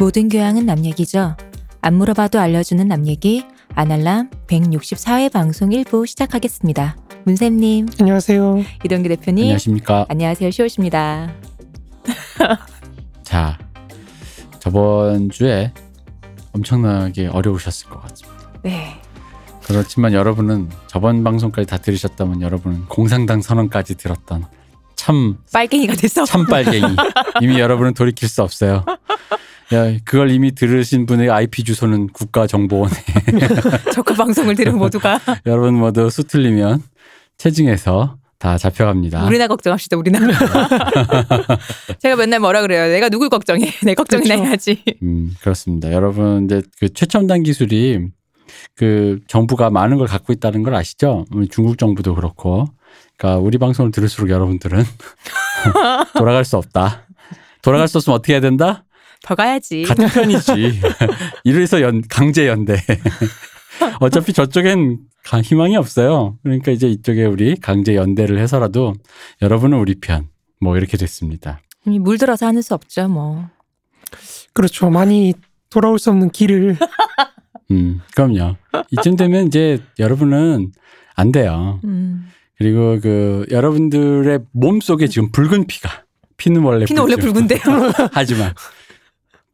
모든 교양은 남 얘기죠. 안 물어봐도 알려주는 남 얘기 아날람 164회 방송 1부 시작하겠습니다. 문쌤님, 안녕하세요. 이동규 대표님, 안녕하십니까. 안녕하세요. 시옷입니다. 자, 저번 주에 엄청나게 어려우셨을 것 같습니다. 네. 그렇지만 여러분은 저번 방송까지 다 들으셨다면 여러분은 공상당 선언까지 들었던 참 빨갱이가 됐어. 참 빨갱이 이미 여러분은 돌이킬 수 없어요. 야, 그걸 이미 들으신 분의 IP 주소는 국가정보원에 저그 방송을 들은 모두가 여러분 모두 수틀리면 체증해서 다 잡혀갑니다. 우리나 걱정합시다. 우리나. 제가 맨날 뭐라 그래요. 내가 누굴 걱정해? 내 걱정이나 그쵸. 해야지. 음, 그렇습니다. 여러분, 이제 그 최첨단 기술이 그 정부가 많은 걸 갖고 있다는 걸 아시죠? 음, 중국 정부도 그렇고. 그러니까 우리 방송을 들을수록 여러분들은 돌아갈 수 없다. 돌아갈 수 없으면 어떻게 해야 된다? 더 가야지. 같은 편이지. 이래서 연, 강제 연대. 어차피 저쪽엔 가- 희망이 없어요. 그러니까 이제 이쪽에 우리 강제 연대를 해서라도 여러분은 우리 편. 뭐 이렇게 됐습니다. 물들어서 하는 수 없죠. 뭐. 그렇죠. 많이 돌아올 수 없는 길을 음, 그럼요. 이쯤 되면 이제 여러분은 안 돼요. 음. 그리고 그 여러분들의 몸 속에 지금 붉은 피가 피는 원래 피는 원래. 붉은데요. 하지만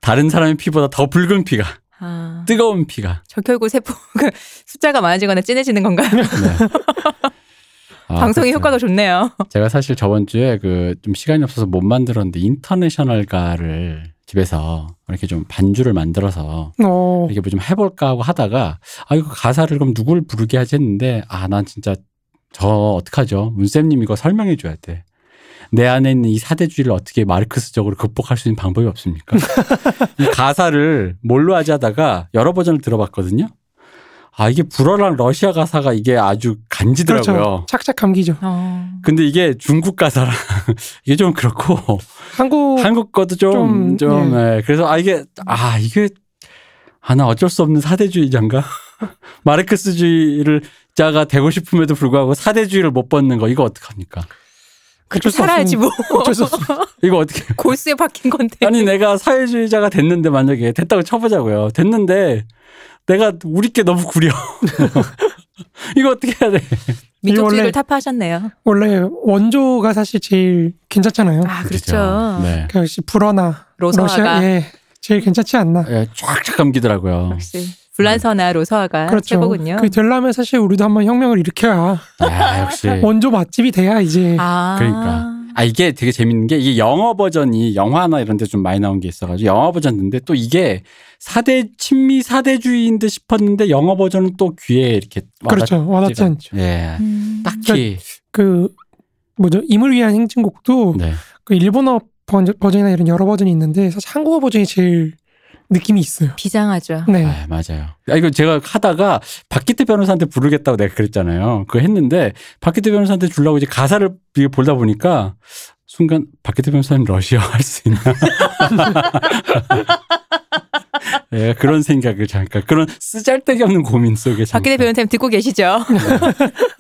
다른 사람의 피보다 더 붉은 피가 아, 뜨거운 피가 적혈구 세포 그 숫자가 많아지거나 진해지는 건가요? 네. 아, 방송의 그렇죠. 효과가 좋네요. 제가 사실 저번 주에 그 좀 시간이 없어서 못 만들었는데 인터내셔널가를 집에서 이렇게 좀 반주를 만들어서 어, 이렇게 뭐 좀 해볼까 하고 하다가 아 이거 가사를 그럼 누굴 부르게 하지 했는데 아 난 진짜 저 어떡하죠 문쌤님 이거 설명해 줘야 돼. 내 안에 있는 이 사대주의를 어떻게 마르크스적으로 극복할 수 있는 방법이 없습니까? 이 가사를 뭘로 하지 하다가 여러 버전을 들어봤거든요. 아 이게 불어랑 러시아 가사가 이게 아주 간지더라고요. 그렇죠. 착착 감기죠. 어. 근데 이게 중국 가사랑 이게 좀 그렇고 한국 한국 것도 좀, 좀, 좀, 예. 그래서 아, 이게, 아, 이게, 하나 어쩔 수 없는 사대주의자인가? 마르크스주의를 자가 되고 싶음에도 불구하고 사대주의를 못 벗는 거, 이거 어떡합니까? 그렇게 살아야지 뭐. 어쩔 수 없어. 이거 어떻게. 골수에 박힌 건데. 아니, 내가 사회주의자가 됐는데, 만약에, 됐다고 쳐보자고요. 됐는데, 내가 우리 게 너무 구려. 이거 어떻게 해야 돼? 민족주의를 원래- 타파하셨네요. 원래 원조가 사실 제일 괜찮잖아요. 아 그렇죠. 네. 그 역시 불어나 러시아 예 제일 괜찮지 않나. 예, 쫙쫙 감기더라고요. 역시 불란서나 로서화가 그렇죠. 최고군요. 그 되려면 사실 우리도 한번 혁명을 일으켜야 아, 역시. 원조 맛집이 돼야 이제 아 그러니까. 아 이게 되게 재밌는 게 이게 영어 버전이 영화나 이런 데 좀 많이 나온 게 있어가지고 영어 버전인데 또 이게 사대 친미 사대주의인 듯 싶었는데 영어 버전은 또 귀에 이렇게 그렇죠. 와닿지 않- 않죠. 예, 음. 딱히 그 뭐죠 임을 위한 행진곡도 네. 그 일본어 번- 버전이나 이런 여러 버전이 있는데 사실 한국어 버전이 제일 느낌이 있어요. 비장하죠. 네. 아, 맞아요. 아, 이거 제가 하다가 박기태 변호사한테 부르겠다고 내가 그랬잖아요. 그거 했는데 박기태 변호사한테 주려고 이제 가사를 이렇게 보다 보니까 순간 박기태 변호사는 러시아 할 수 있나? 예, 그런 생각을 잠깐 그런 쓰잘데기 없는 고민 속에 잠깐 박기태 변호사님 듣고 계시죠?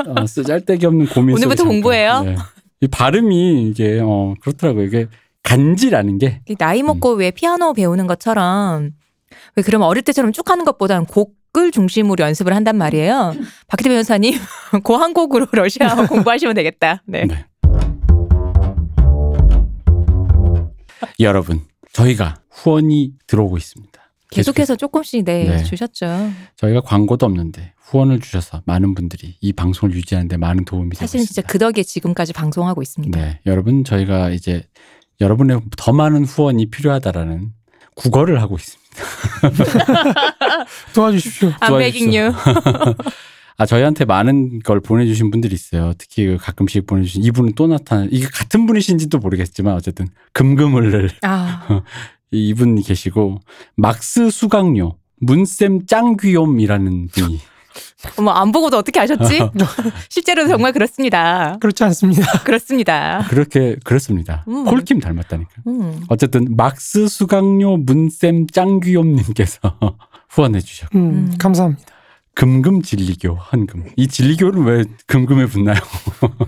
어, 쓰잘데기 없는 고민 속에 오늘부터 공부해요? 네. 이 발음이 이게 어 그렇더라고요. 이게 간지라는 게 나이 먹고 음. 왜 피아노 배우는 것처럼 왜 그러면 어릴 때처럼 쭉 하는 것보다는 곡을 중심으로 연습을 한단 말이에요. 박기대 변호사님 그한 곡으로 러시아 공부하시면 되겠다. 네. 네. 여러분 저희가 후원이 들어오고 있습니다. 계속해서 조금씩 네, 네. 주셨죠. 저희가 광고도 없는데 후원을 주셔서 많은 분들이 이 방송을 유지하는데 많은 도움이 되고 사실은 진짜 있습니다. 그 덕에 지금까지 방송하고 있습니다. 네, 여러분 저희가 이제 여러분의 더 많은 후원이 필요하다라는 국어를 하고 있습니다. 도와주십시오. I'm begging you. 아 저희한테 많은 걸 보내주신 분들이 있어요. 특히 그 가끔씩 보내주신 이분은 또 나타나 이게 같은 분이신지도 모르겠지만 어쨌든 금금을 아, 이분이 계시고 막스 수강료 문쌤 짱귀욤이라는 분이 어머 안 보고도 어떻게 아셨지? 실제로 정말 그렇습니다. 그렇지 않습니다. 그렇습니다. 그렇게 그렇습니다. 음. 콜킴 닮았다니까. 음. 어쨌든 막스 수강료 문쌤 짱귀욤님께서 후원해 주셨고 음, 음. 감사합니다. 금금 진리교 헌금 이 진리교는 왜 금금에 붙나요?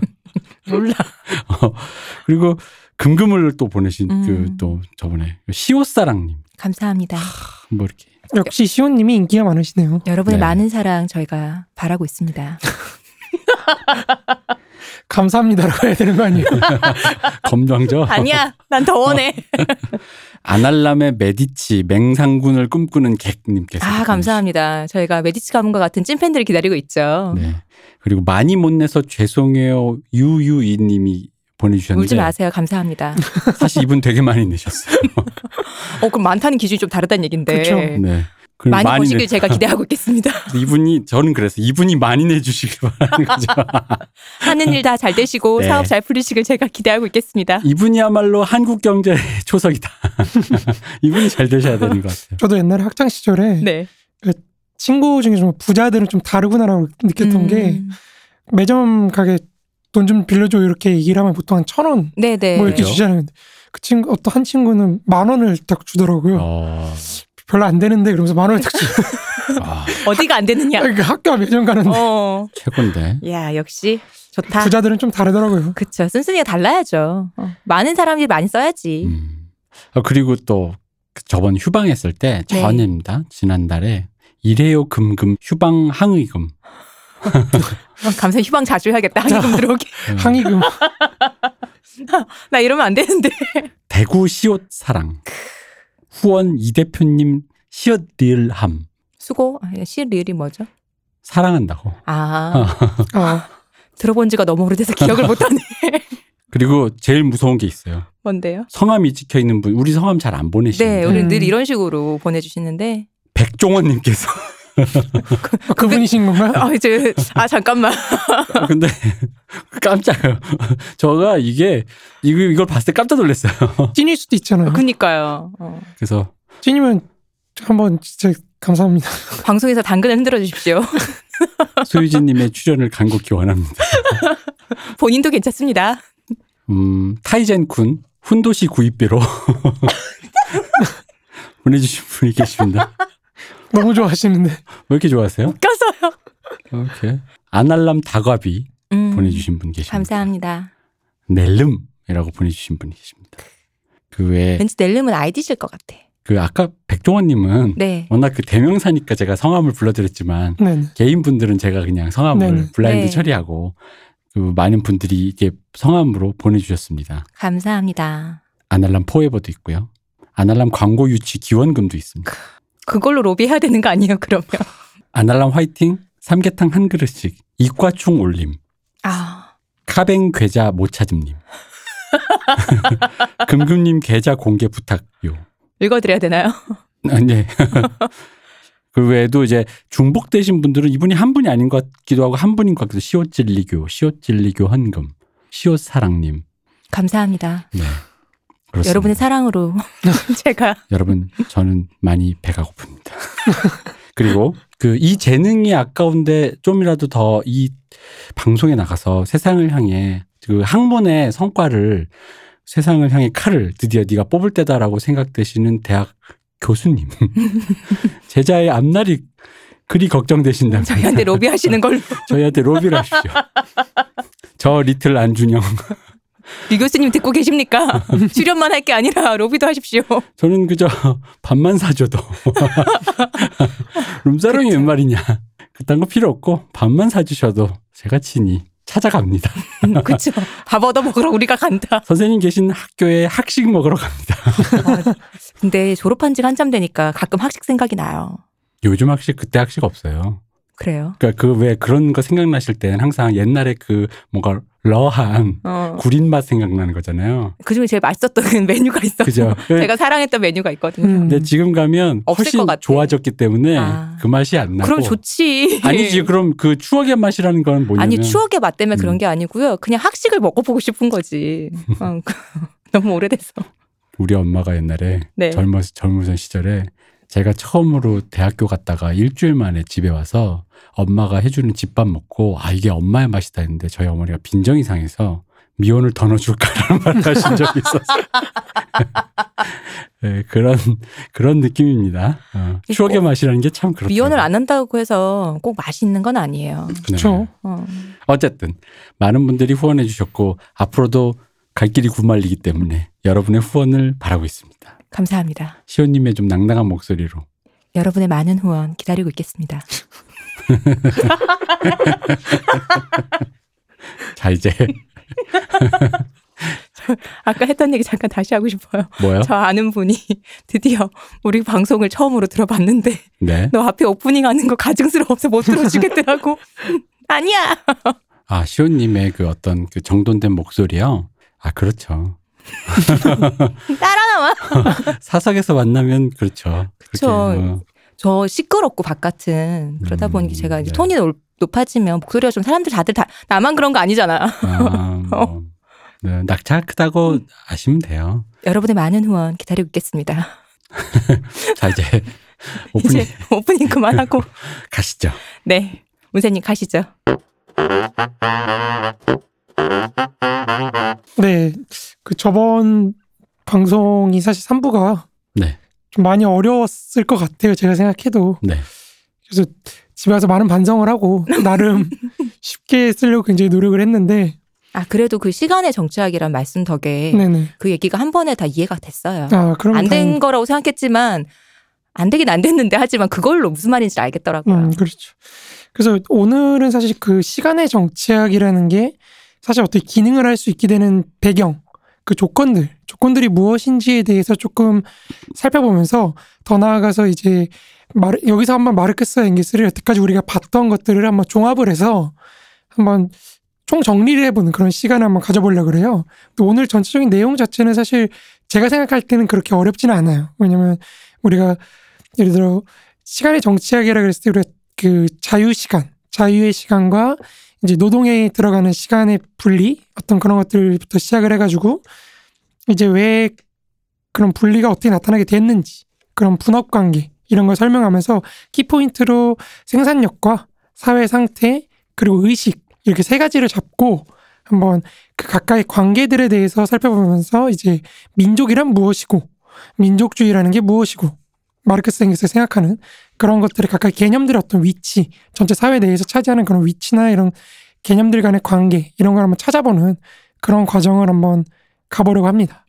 몰라. 어, 그리고 금금을 또 보내신 음. 그또 저번에 시옷사랑님 감사합니다. 뭐 이렇게 역시 시온님이 인기가 많으시네요. 여러분의 네. 많은 사랑 저희가 바라고 있습니다. 감사합니다라고 해야 되는 거 아니에요? 검정죠. 아니야, 난 더 원해. 아날람의 메디치 맹상군을 꿈꾸는 객님께서 아, 감사합니다. 저희가 메디치 가문과 같은 찐팬들이 기다리고 있죠. 네. 그리고 많이 못 내서 죄송해요 유유이님이 보내주셨는데 울지 마세요. 감사합니다. 사실 이분 되게 많이 내셨어요. 어, 그럼 많다는 기준이 좀 다르다는 얘긴데. 그쵸. 네. 그리고 많이 버시길 내- 제가 기대하고 있겠습니다. 이분이 저는 그래서 이분이 많이 내주시길 바라는 거죠. 하는 일 다 잘 되시고 네. 사업 잘 풀리시길 제가 기대하고 있겠습니다. 이분이야말로 한국 경제의 초석이다. 이분이 잘 되셔야 되는 것 같아요. 저도 옛날에 학창 시절에 네. 친구 중에 좀 부자들은 좀 다르구나라고 느꼈던 게 음. 매점 가게 돈 좀 빌려줘 이렇게 얘기를 하면 보통 한 천 원뭐 네네. 이렇게 그래요? 주잖아요. 그 친구 어떤 한 친구는 만 원을 딱 주더라고요. 어, 별로 안 되는데 그러면서 만 원을 딱 주. 아, 어디가 안 되느냐. 그 학교 매점 가는데 어. 최고인데. 야, 역시 좋다. 부자들은 좀 다르더라고요. 그쵸. 쓴쓴이가 달라야죠. 어. 많은 사람들이 많이 써야지. 음. 아, 그리고 또그 저번 휴방했을 때 네. 전입니다. 지난달에 일회용 금금 휴방 항의금 어, 감사 휴방 자주 해야겠다. 항의금 들어오게. 음. 항의금 나 이러면 안 되는데. 대구 시옷 사랑 후원 이 대표님 시옷 리을함 수고. 아, 시 리을이 뭐죠? 사랑한다고. 아, 아 들어본 지가 너무 오래돼서 기억을 못하네. 그리고 제일 무서운 게 있어요. 뭔데요? 성함이 찍혀 있는 분, 우리 성함 잘 안 보내시는데 네, 우리 음. 늘 이런 식으로 보내주시는데. 백종원님께서 아, 그분이신 건가요? 아, 이제, 아, 잠깐만. 근데 깜짝이야. 저가 이게 이거 이걸 봤을 때 깜짝 놀랐어요. 찐일 수도 있잖아요. 그니까요. 어. 그래서 찐이면 한번 진짜 감사합니다. 방송에서 당근을 흔들어 주십시오. 소유진님의 출연을 간곡히 원합니다. 본인도 괜찮습니다. 음, 타이젠쿤 훈도시 구입비로 보내주신 분이 계십니다. 너무 좋아하시는데 왜 이렇게 좋아하세요? 껴서요. 오케이. 아날람 다과비 음, 보내주신 분 계십니다. 감사합니다. 넬름이라고 보내주신 분이 계십니다. 그 외에 왠지 넬름은 아이디실 것 같아. 그 아까 백종원님은 네. 워낙 그 대명사니까 제가 성함을 불러드렸지만 네. 개인 분들은 제가 그냥 성함을 네네. 블라인드 네. 처리하고 그 많은 분들이 이게 성함으로 보내주셨습니다. 감사합니다. 아날람 포에버도 있고요. 아날람 광고 유치 기원금도 있습니다. 그걸로 로비해야 되는 거 아니에요, 그러면? 아날람 화이팅 삼계탕 한 그릇씩 이과충 올림 아, 카뱅 괴자 못 찾음님 금금님 계좌 공개 부탁요. 읽어드려야 되나요? 아, 네. 그 외에도 이제 중복되신 분들은 이분이 한 분이 아닌 것 같기도 하고 한 분인 것 같기도 시옷 진리교, 시옷 진리교 헌금, 시옷 사랑님. 감사합니다. 네. 그렇습니다. 여러분의 사랑으로 제가 여러분 저는 많이 배가 고픕니다. 그리고 그 이 재능이 아까운데 좀이라도 더 이 방송에 나가서 세상을 향해 그 학문의 성과를 세상을 향해 칼을 드디어 네가 뽑을 때다라고 생각되시는 대학 교수님 제자의 앞날이 그리 걱정되신다면 저희한테 로비하시는 걸로 저희한테 로비를 하십시오. 저 리틀 안준영 리 교수님 듣고 계십니까? 출연만 할 게 아니라 로비도 하십시오. 저는 그저 밥만 사줘도 룸사롱이 웬 말이냐 그딴 거 필요 없고 밥만 사주셔도 제가 친히 찾아갑니다. 그렇죠. 밥 얻어 먹으러 우리가 간다. 선생님 계신 학교에 학식 먹으러 갑니다. 아, 근데 졸업한 지가 한참 되니까 가끔 학식 생각이 나요. 요즘 학식 그때 학식 없어요. 그래요. 그러니까 그 왜 그런 거 생각나실 때는 항상 옛날에 그 뭔가 러한 어. 구린 맛 생각나는 거잖아요. 그 중에 제일 맛있었던 그 메뉴가 있어요. 그죠? 제가 사랑했던 메뉴가 있거든요. 음. 근데 지금 가면 없을 훨씬 것 같아. 좋아졌기 때문에 아. 그 맛이 안 나고 그럼 좋지. 아니지 그럼 그 추억의 맛이라는 건 뭐냐면 아니 추억의 맛 때문에 그런 음. 게 아니고요. 그냥 학식을 먹어보고 싶은 거지. 어, 그- 너무 오래돼서. 우리 엄마가 옛날에 네. 젊은 젊은 시절에 제가 처음으로 대학교 갔다가 일주일 만에 집에 와서 엄마가 해주는 집밥 먹고 아 이게 엄마의 맛이다 했는데 저희 어머니가 빈정이 상해서 미원을 더 넣어줄까라는 말을 하신 적이 있었어요. 네, 그런 그런 느낌입니다. 어, 추억의 맛이라는 게 참 그렇죠. 미연을 안 한다고 해서 꼭 맛있는 건 아니에요. 그렇죠. 어. 어쨌든 많은 분들이 후원해 주셨고 앞으로도 갈 길이 구말리기 때문에 여러분의 후원을 바라고 있습니다. 감사합니다. 시호님의 좀 낭낭한 목소리로. 여러분의 많은 후원 기다리고 있겠습니다. 자 이제 아까 했던 얘기 잠깐 다시 하고 싶어요. 뭐요? 저 아는 분이 드디어 우리 방송을 처음으로 들어봤는데 네. 너 앞에 오프닝 하는 거 가증스러워서 못 들어주겠더라고. 아니야. 아 시호님의 그 어떤 그 정돈된 목소리요. 아 그렇죠. 따라 나와. 사석에서 만나면 그렇죠. 어, 저 시끄럽고 바깥은 그러다 음, 보니 제가 이제 네. 톤이 높- 높아지면 목소리가 좀 사람들 다들 다 나만 그런 거 아니잖아. 아, 뭐, 네, 낙차 크다고 아시면 돼요. 여러분의 많은 후원 기다리고 있겠습니다. 자 이제 오프닝 이제 오프닝 그만하고 가시죠. 네 문세님 가시죠. 네, 그 저번 방송이 사실 3부가 네, 좀 많이 어려웠을 것 같아요. 제가 생각해도. 네. 그래서 집에 와서 많은 반성을 하고 나름 쉽게 쓰려고 굉장히 노력을 했는데, 아 그래도 그 시간의 정치학이란 말씀 덕에 네네. 그 얘기가 한 번에 다 이해가 됐어요. 아, 그럼 안된 거라고 생각했지만 안 되긴 안 됐는데 하지만 그걸로 무슨 말인지 알겠더라고요. 음, 그렇죠. 그래서 오늘은 사실 그 시간의 정치학이라는 게 사실 어떻게 기능을 할 수 있게 되는 배경, 그 조건들, 조건들이 무엇인지에 대해서 조금 살펴보면서 더 나아가서 이제 마르, 여기서 한번 마르크스와 엥게스를 여태까지 우리가 봤던 것들을 한번 종합을 해서 한번 총 정리를 해보는 그런 시간을 한번 가져보려고 그래요. 또 오늘 전체적인 내용 자체는 사실 제가 생각할 때는 그렇게 어렵지는 않아요. 왜냐면 우리가 예를 들어 시간의 정치학이라 그랬을 때 우리가 그 자유 시간, 자유의 시간과 이제 노동에 들어가는 시간의 분리 어떤 그런 것들부터 시작을 해가지고 이제 왜 그런 분리가 어떻게 나타나게 됐는지 그런 분업 관계 이런 걸 설명하면서 키포인트로 생산력과 사회 상태 그리고 의식 이렇게 세 가지를 잡고 한번 그 각각의 관계들에 대해서 살펴보면서 이제 민족이란 무엇이고 민족주의라는 게 무엇이고 마르크스 엥게스 생각하는 그런 것들의 각각 개념들의 어떤 위치, 전체 사회 내에서 차지하는 그런 위치나 이런 개념들 간의 관계 이런 걸 한번 찾아보는 그런 과정을 한번 가보려고 합니다.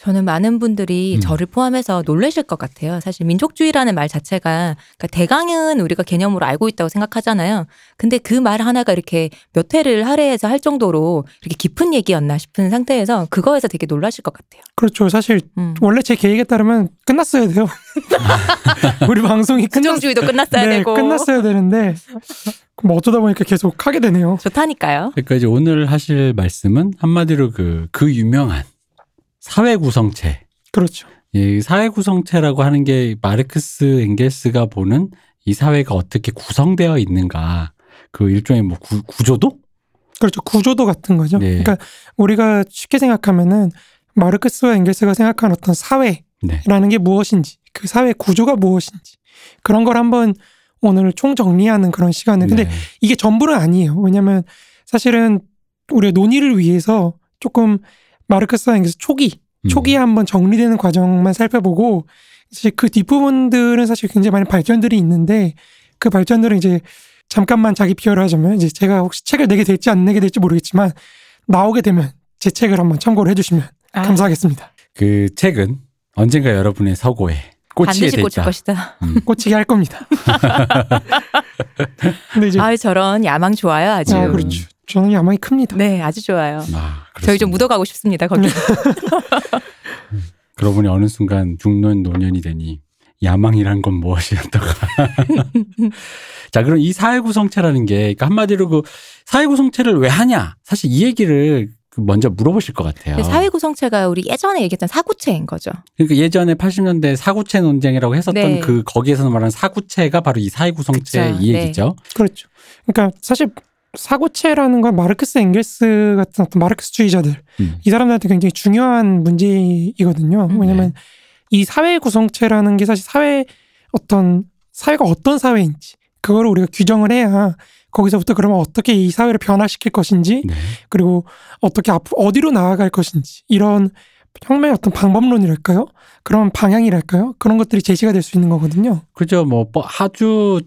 저는 많은 분들이 음. 저를 포함해서 놀라실 것 같아요. 사실 민족주의라는 말 자체가 그러니까 대강은 우리가 개념으로 알고 있다고 생각하잖아요. 근데 그 말 하나가 이렇게 몇 회를 할애해서 할 정도로 이렇게 깊은 얘기였나 싶은 상태에서 그거에서 되게 놀라실 것 같아요. 그렇죠. 사실 음. 원래 제 계획에 따르면 끝났어야 돼요. 우리 방송이 끝났, 긍정주의도 끝났어야 네, 되고 끝났어야 되는데 뭐 어쩌다 보니까 계속 하게 되네요. 좋다니까요. 그러니까 이제 오늘 하실 말씀은 한마디로 그, 그 유명한 사회 구성체. 그렇죠. 이 사회 구성체라고 하는 게 마르크스 엥겔스가 보는 이 사회가 어떻게 구성되어 있는가. 그 일종의 뭐 구, 구조도? 그렇죠. 구조도 같은 거죠. 네. 그러니까 우리가 쉽게 생각하면은 마르크스와 엥겔스가 생각하는 어떤 사회라는 네. 게 무엇인지, 그 사회 구조가 무엇인지 그런 걸 한번 오늘 총 정리하는 그런 시간을. 근데 네. 이게 전부는 아니에요. 왜냐하면 사실은 우리가 논의를 위해서 조금 마르크스와 엥겔스 초기, 음. 초기에 한번 정리되는 과정만 살펴보고 사실 그 뒷부분들은 사실 굉장히 많은 발전들이 있는데 그 발전들은 이제 잠깐만 자기 비하를 하자면 이제 제가 혹시 책을 내게 될지 안 내게 될지 모르겠지만 나오게 되면 제 책을 한번 참고를 해주시면 아, 감사하겠습니다. 그 책은 언젠가 여러분의 서고에 꽂히게 반드시 돼 꽂힐 있다. 것이다. 꽂히게 할 겁니다. 근데 이제 아 저런 야망 좋아요 아주. 아, 그렇죠. 저는 야망이 큽니다. 네 아주 좋아요. 아, 저희 좀. 묻어가고 싶습니다 거기. 그러고 보니 어느 순간 중년 노년이 되니 야망이란 건 무엇이었던가. 자, 그럼 이 사회 구성체라는 게 그러니까 한마디로 그 사회 구성체를 왜 하냐? 사실 이 얘기를 그 먼저 물어보실 것 같아요. 사회 구성체가 우리 예전에 얘기했던 사구체인 거죠. 그러니까 예전에 80년대 사구체 논쟁이라고 했었던 네. 그 거기에서 말하는 사구체가 바로 이 사회 구성체 그쵸. 이 얘기죠. 그렇죠. 그러니까 사실 사고체라는 건 마르크스 엥겔스 같은 어떤 마르크스주의자들 음. 이 사람들한테 굉장히 중요한 문제이거든요. 음. 왜냐하면 이 사회 구성체라는 게 사실 사회 어떤 사회가 어떤 사회인지 그거를 우리가 규정을 해야 거기서부터 그러면 어떻게 이 사회를 변화시킬 것인지 네. 그리고 어떻게 앞 어디로 나아갈 것인지 이런 혁명의 어떤 방법론이랄까요? 그런 방향이랄까요? 그런 것들이 제시가 될 수 있는 거거든요. 그죠. 뭐, 뭐 아주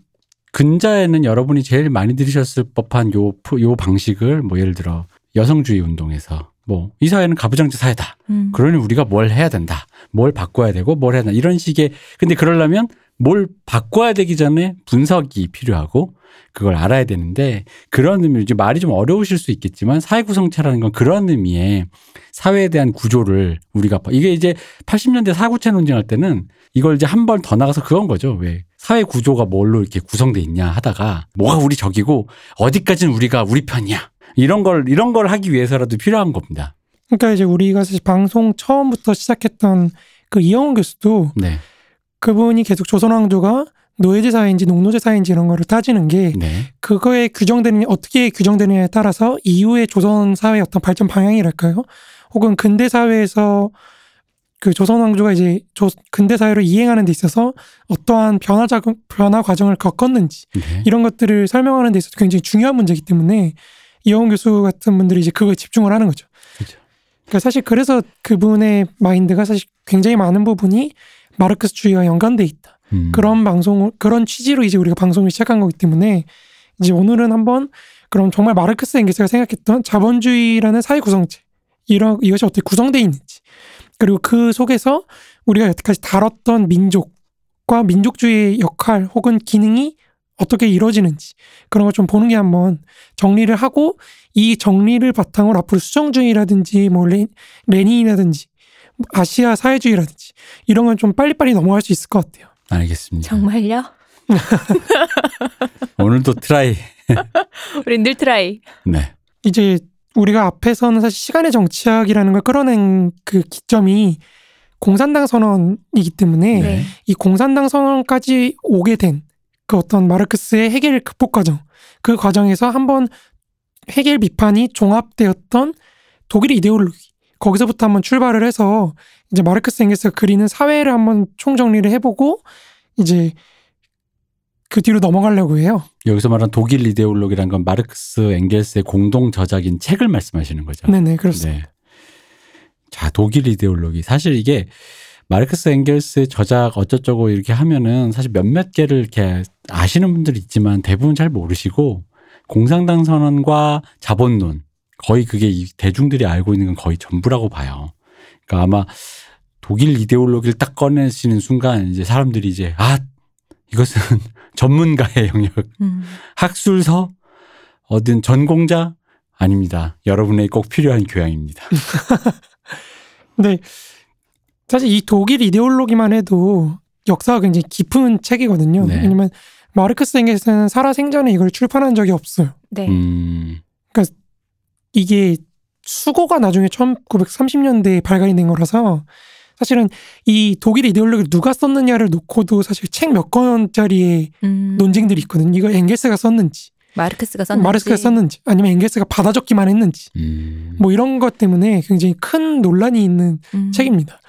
근자에는 여러분이 제일 많이 들으셨을 법한 요, 프- 요 방식을 뭐 예를 들어 여성주의 운동에서 뭐 이 사회는 가부장제 사회다. 음. 그러니 우리가 뭘 해야 된다. 뭘 바꿔야 되고 뭘 해야 된다. 이런 식의 근데 그러려면 뭘 바꿔야 되기 전에 분석이 필요하고 그걸 알아야 되는데 그런 의미로 이제 말이 좀 어려우실 수 있겠지만 사회 구성체라는 건 그런 의미의 사회에 대한 구조를 우리가 봐- 이게 이제 80년대 사구체 논쟁할 때는 이걸 이제 한 번 더 나가서 그건 거죠. 왜 사회 구조가 뭘로 이렇게 구성돼 있냐 하다가 뭐가 우리 적이고 어디까지는 우리가 우리 편이야. 이런 걸 이런 걸 하기 위해서라도 필요한 겁니다. 그러니까 이제 우리가 사실 방송 처음부터 시작했던 그 이영훈 교수도 네. 그분이 계속 조선왕조가 노예제 사회인지 농노제 사회인지 이런 거를 따지는 게 네. 그거에 규정되는 어떻게 규정되느냐에 따라서 이후의 조선 사회의 어떤 발전 방향이랄까요? 혹은 근대 사회에서 그 조선 왕조가 이제 조, 근대 사회로 이행하는 데 있어서 어떠한 변화 작용, 변화 과정을 겪었는지 네. 이런 것들을 설명하는 데 있어서 굉장히 중요한 문제이기 때문에 이영훈 교수 같은 분들이 이제 그거에 집중을 하는 거죠. 그죠. 그러니까 사실 그래서 그분의 마인드가 사실 굉장히 많은 부분이 마르크스주의와 연관돼 있다. 음. 그런 방송 그런 취지로 이제 우리가 방송을 시작한 거기 때문에 이제 오늘은 한번 그럼 정말 마르크스 엥겔스가 생각했던 자본주의라는 사회 구성체 이런 이것이 어떻게 구성되어 있는지 그리고 그 속에서 우리가 여태까지 다뤘던 민족과 민족주의의 역할 혹은 기능이 어떻게 이루어지는지 그런 걸 좀 보는 게 한번 정리를 하고 이 정리를 바탕으로 앞으로 수정주의라든지 뭐 레, 레닌이라든지 아시아 사회주의라든지 이런 건 좀 빨리빨리 넘어갈 수 있을 것 같아요. 알겠습니다. 정말요? 오늘도 try. 우린 늘 try. 네. 이제 우리가 앞에서는 사실 시간의 정치학이라는 걸 끌어낸 그 기점이 공산당 선언이기 때문에 네. 이 공산당 선언까지 오게 된 그 어떤 마르크스의 해겔 극복 과정 그 과정에서 한번 해겔 비판이 종합되었던 독일 이데올로기 거기서부터 한번 출발을 해서 이제 마르크스 엥겔스가 그리는 사회를 한번 총정리를 해보고 이제 그 뒤로 넘어가려고 해요. 여기서 말한 독일 이데올로기란 건 마르크스 엥겔스의 공동 저작인 책을 말씀하시는 거죠. 네네 그렇습니다. 네. 자, 독일 이데올로기. 사실 이게 마르크스 엥겔스의 저작 어쩌저쩌고 이렇게 하면은 사실 몇몇 개를 이렇게 아시는 분들 있지만 대부분 잘 모르시고 공산당 선언과 자본론 거의 그게 이 대중들이 알고 있는 건 거의 전부라고 봐요. 그러니까 아마 독일 이데올로기를 딱 꺼내시는 순간 이제 사람들이 이제 아 이것은 전문가의 영역 음. 학술서 얻은 전공자 아닙니다. 여러분에게 꼭 필요한 교양입니다. 근데 사실 이 독일 이데올로기만 해도 역사가 굉장히 깊은 책이거든요. 네. 왜냐면 마르크스 엥겔스는 살아 생전에 이걸 출판한 적이 없어요. 네. 음, 이게 수고가 나중에 1930년대에 발간이 된 거라서 사실은 이 독일 이데올로기를 누가 썼느냐를 놓고도 사실 책 몇 권짜리의 음. 논쟁들이 있거든요. 이거 엥겔스가 썼는지, 마르크스가 썼는지. 마르크스가 썼는지, 아니면 엥겔스가 받아 적기만 했는지, 음. 뭐 이런 것 때문에 굉장히 큰 논란이 있는 음. 책입니다.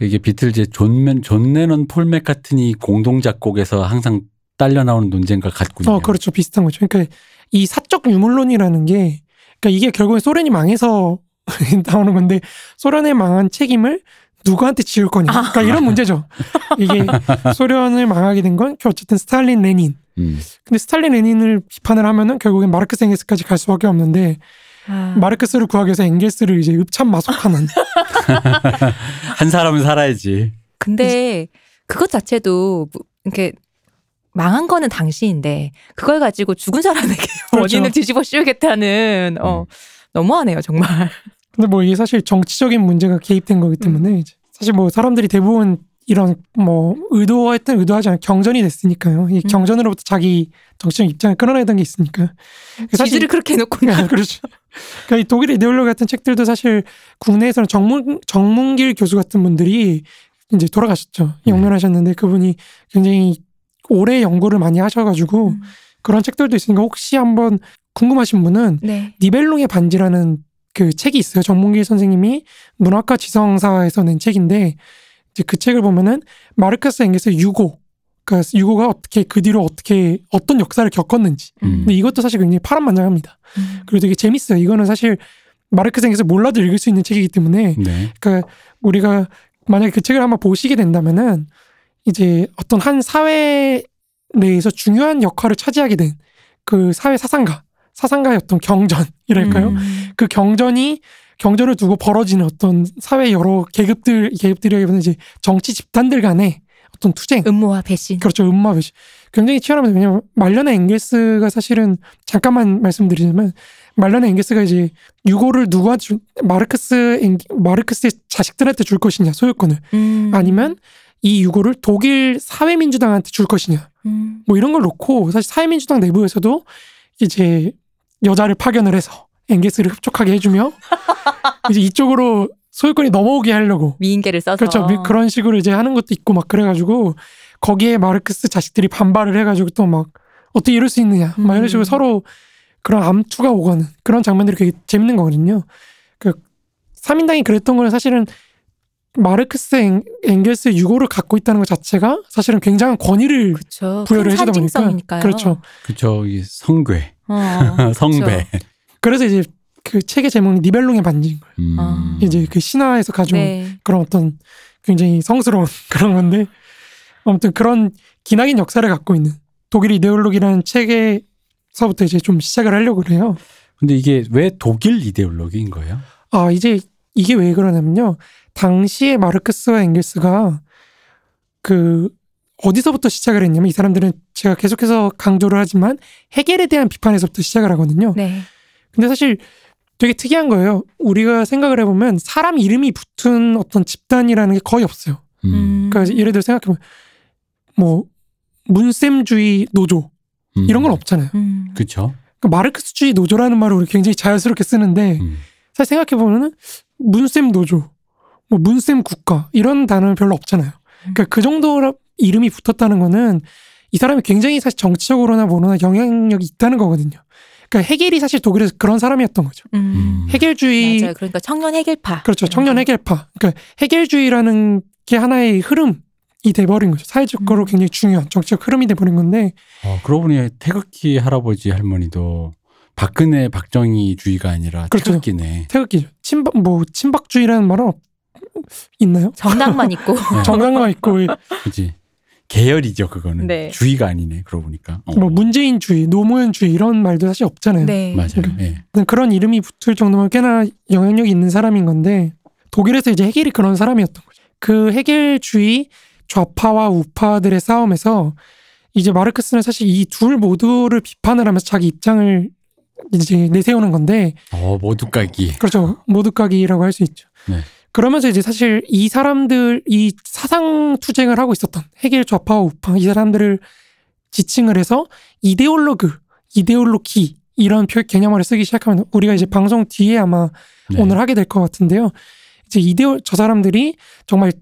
이게 비틀즈의 존, 존 레넌 폴 맥카트니 공동 작곡에서 항상 딸려 나오는 논쟁과 같군요. 어, 그렇죠. 비슷한 거죠. 그러니까 이 사적 유물론이라는 게, 그러니까 이게 결국엔 소련이 망해서 나오는 건데, 소련의 망한 책임을 누구한테 지을 거냐. 그러니까 이런 문제죠. 이게 소련을 망하게 된 건 어쨌든 스탈린, 레닌. 음. 근데 스탈린, 레닌을 비판을 하면은 결국엔 마르크스, 엥겔스까지 갈 수밖에 없는데, 아. 마르크스를 구하기 위해서 엥겔스를 이제 읍참 마속하는. 한 사람은 살아야지. 근데 그것 자체도 뭐 이렇게 망한 거는 당시인데 그걸 가지고 죽은 사람에게 그렇죠. 원인을 뒤집어 씌우겠다는 어 음. 너무하네요 정말. 근데 뭐 이게 사실 정치적인 문제가 개입된 거기 때문에 이제 사실 뭐 사람들이 대부분 이런 뭐 의도했든 의도하지 않은 경전이 됐으니까요. 이 음. 경전으로부터 자기 정치적 입장을 끌어내던 게 있으니까. 지지를 그렇게 해놓고 아, 그렇죠. 그러니까 이 독일 이데올로기 같은 책들도 사실 국내에서는 정문 정문길 교수 같은 분들이 이제 돌아가셨죠. 네. 영면하셨는데 그분이 굉장히 오래 연구를 많이 하셔가지고 음. 그런 책들도 있으니까 혹시 한번 궁금하신 분은 네. 니벨룽의 반지라는 그 책이 있어요. 정문길 선생님이 문학과 지성사에서 낸 책인데 이제 그 책을 보면은 마르크스 엥겔스의 유고 그러니까 유고가 어떻게 그 뒤로 어떻게 어떤 역사를 겪었는지 음. 근데 이것도 사실 굉장히 파란만장합니다. 음. 그리고 되게 재밌어요. 이거는 사실 마르크스 엥겔스 몰라도 읽을 수 있는 책이기 때문에 네. 그러니까 우리가 만약에 그 책을 한번 보시게 된다면은 이제 어떤 한 사회 내에서 중요한 역할을 차지하게 된 그 사회 사상가 사상가의 어떤 경전이랄까요? 음. 그 경전이 경전을 두고 벌어지는 어떤 사회 여러 계급들 계급들이라기보다 이제 정치 집단들 간의 어떤 투쟁 음모와 배신. 그렇죠 음마 배신 굉장히 치열합니다 왜냐면 말년의 앵겔스가 사실은 잠깐만 말씀드리자면 말년의 앵겔스가 이제 유고를 누가 주, 마르크스 앵, 마르크스의 자식들한테 줄 것이냐 소유권을 음. 아니면 이 유고를 독일 사회민주당한테 줄 것이냐 음. 뭐 이런 걸 놓고 사실 사회민주당 내부에서도 이제 여자를 파견을 해서 앵게스를 흡족하게 해주며 이제 이쪽으로 소유권이 넘어오게 하려고 미인계를 써서. 그렇죠 미- 그런 식으로 이제 하는 것도 있고 막 그래가지고 거기에 마르크스 자식들이 반발을 해가지고 또 막 어떻게 이럴 수 있느냐 막 이런 식으로 음. 서로 그런 암투가 오가는 그런 장면들이 되게 재밌는 거거든요. 그 3인당이 그랬던 거는 사실은 마르크스 앵, 앵겔스의 유고를 갖고 있다는 것 자체가 사실은 굉장한 권위를 그렇죠. 부여를 해주다 보니까. 그렇죠. 그쵸. 이 성괴, 어, 성배. 그래서 이제 그 책의 제목이 니벨롱의 반지인 거예요. 음. 아. 이제 그 신화에서 가져온 네. 그런 어떤 굉장히 성스러운 그런 건데 아무튼 그런 기나긴 역사를 갖고 있는 독일 이데올로기라는 책에서부터 이제 좀 시작을 하려고 그래요. 근데 이게 왜 독일 이데올로기인 거예요? 아 이제 이게 왜 그러냐면요. 당시에 마르크스와 앵겔스가 그 어디서부터 시작을 했냐면 이 사람들은 제가 계속해서 강조를 하지만 해겔에 대한 비판에서부터 시작을 하거든요. 네. 근데 사실 되게 특이한 거예요. 우리가 생각을 해보면 사람 이름이 붙은 어떤 집단이라는 게 거의 없어요. 음. 그러니까 예를 들어 생각해보면 뭐 문쌤주의 노조 음. 이런 건 없잖아요. 음. 그쵸. 그러니까 마르크스주의 노조라는 말을 우리 굉장히 자연스럽게 쓰는데 음. 사실 생각해보면은 문쌤 노조, 뭐 문쌤 국가 이런 단어는 별로 없잖아요. 그러니까 그 정도 이름이 붙었다는 거는 이 사람이 굉장히 사실 정치적으로나 뭐로나 영향력이 있다는 거거든요. 그러니까 해겔이 사실 독일에서 그런 사람이었던 거죠. 음. 해겔주의 맞아요. 그러니까 청년 해결파. 그렇죠. 청년 해결파. 그러니까 해결주의라는 게 하나의 흐름이 돼버린 거죠. 사회적으로 음. 굉장히 중요한 정치적 흐름이 돼버린 건데 어, 그러고 보니 태극기 할아버지 할머니도 박근혜 박정희 주의가 아니라 그렇죠. 태극기네. 태극기죠. 친박 뭐 친박주의라는 말은 없, 있나요? 정당만 있고. 네. 정당만 있고 그지 계열이죠 그거는. 네. 주의가 아니네. 그러고 보니까. 어. 뭐 문재인주의, 노무현주의 이런 말도 사실 없잖아요. 네. 맞아요. 예. 그런 이름이 붙을 정도면 꽤나 영향력이 있는 사람인 건데 독일에서 이제 해겔이 그런 사람이었던 거죠. 그 해겔주의 좌파와 우파들의 싸움에서 이제 마르크스는 사실 이 둘 모두를 비판을 하면서 자기 입장을 이제 내세우는 건데 어 모두까기. 그렇죠 모두까기라고 할 수 있죠. 네. 그러면서 이제 사실 이 사람들 이 사상 투쟁을 하고 있었던 해겔 좌파와 우파 이 사람들을 지칭을 해서 이데올로그, 이데올로기 이런 표 개념을 쓰기 시작하면 우리가 이제 방송 뒤에 아마 네. 오늘 하게 될 것 같은데요. 이제 이데올 저 사람들이 정말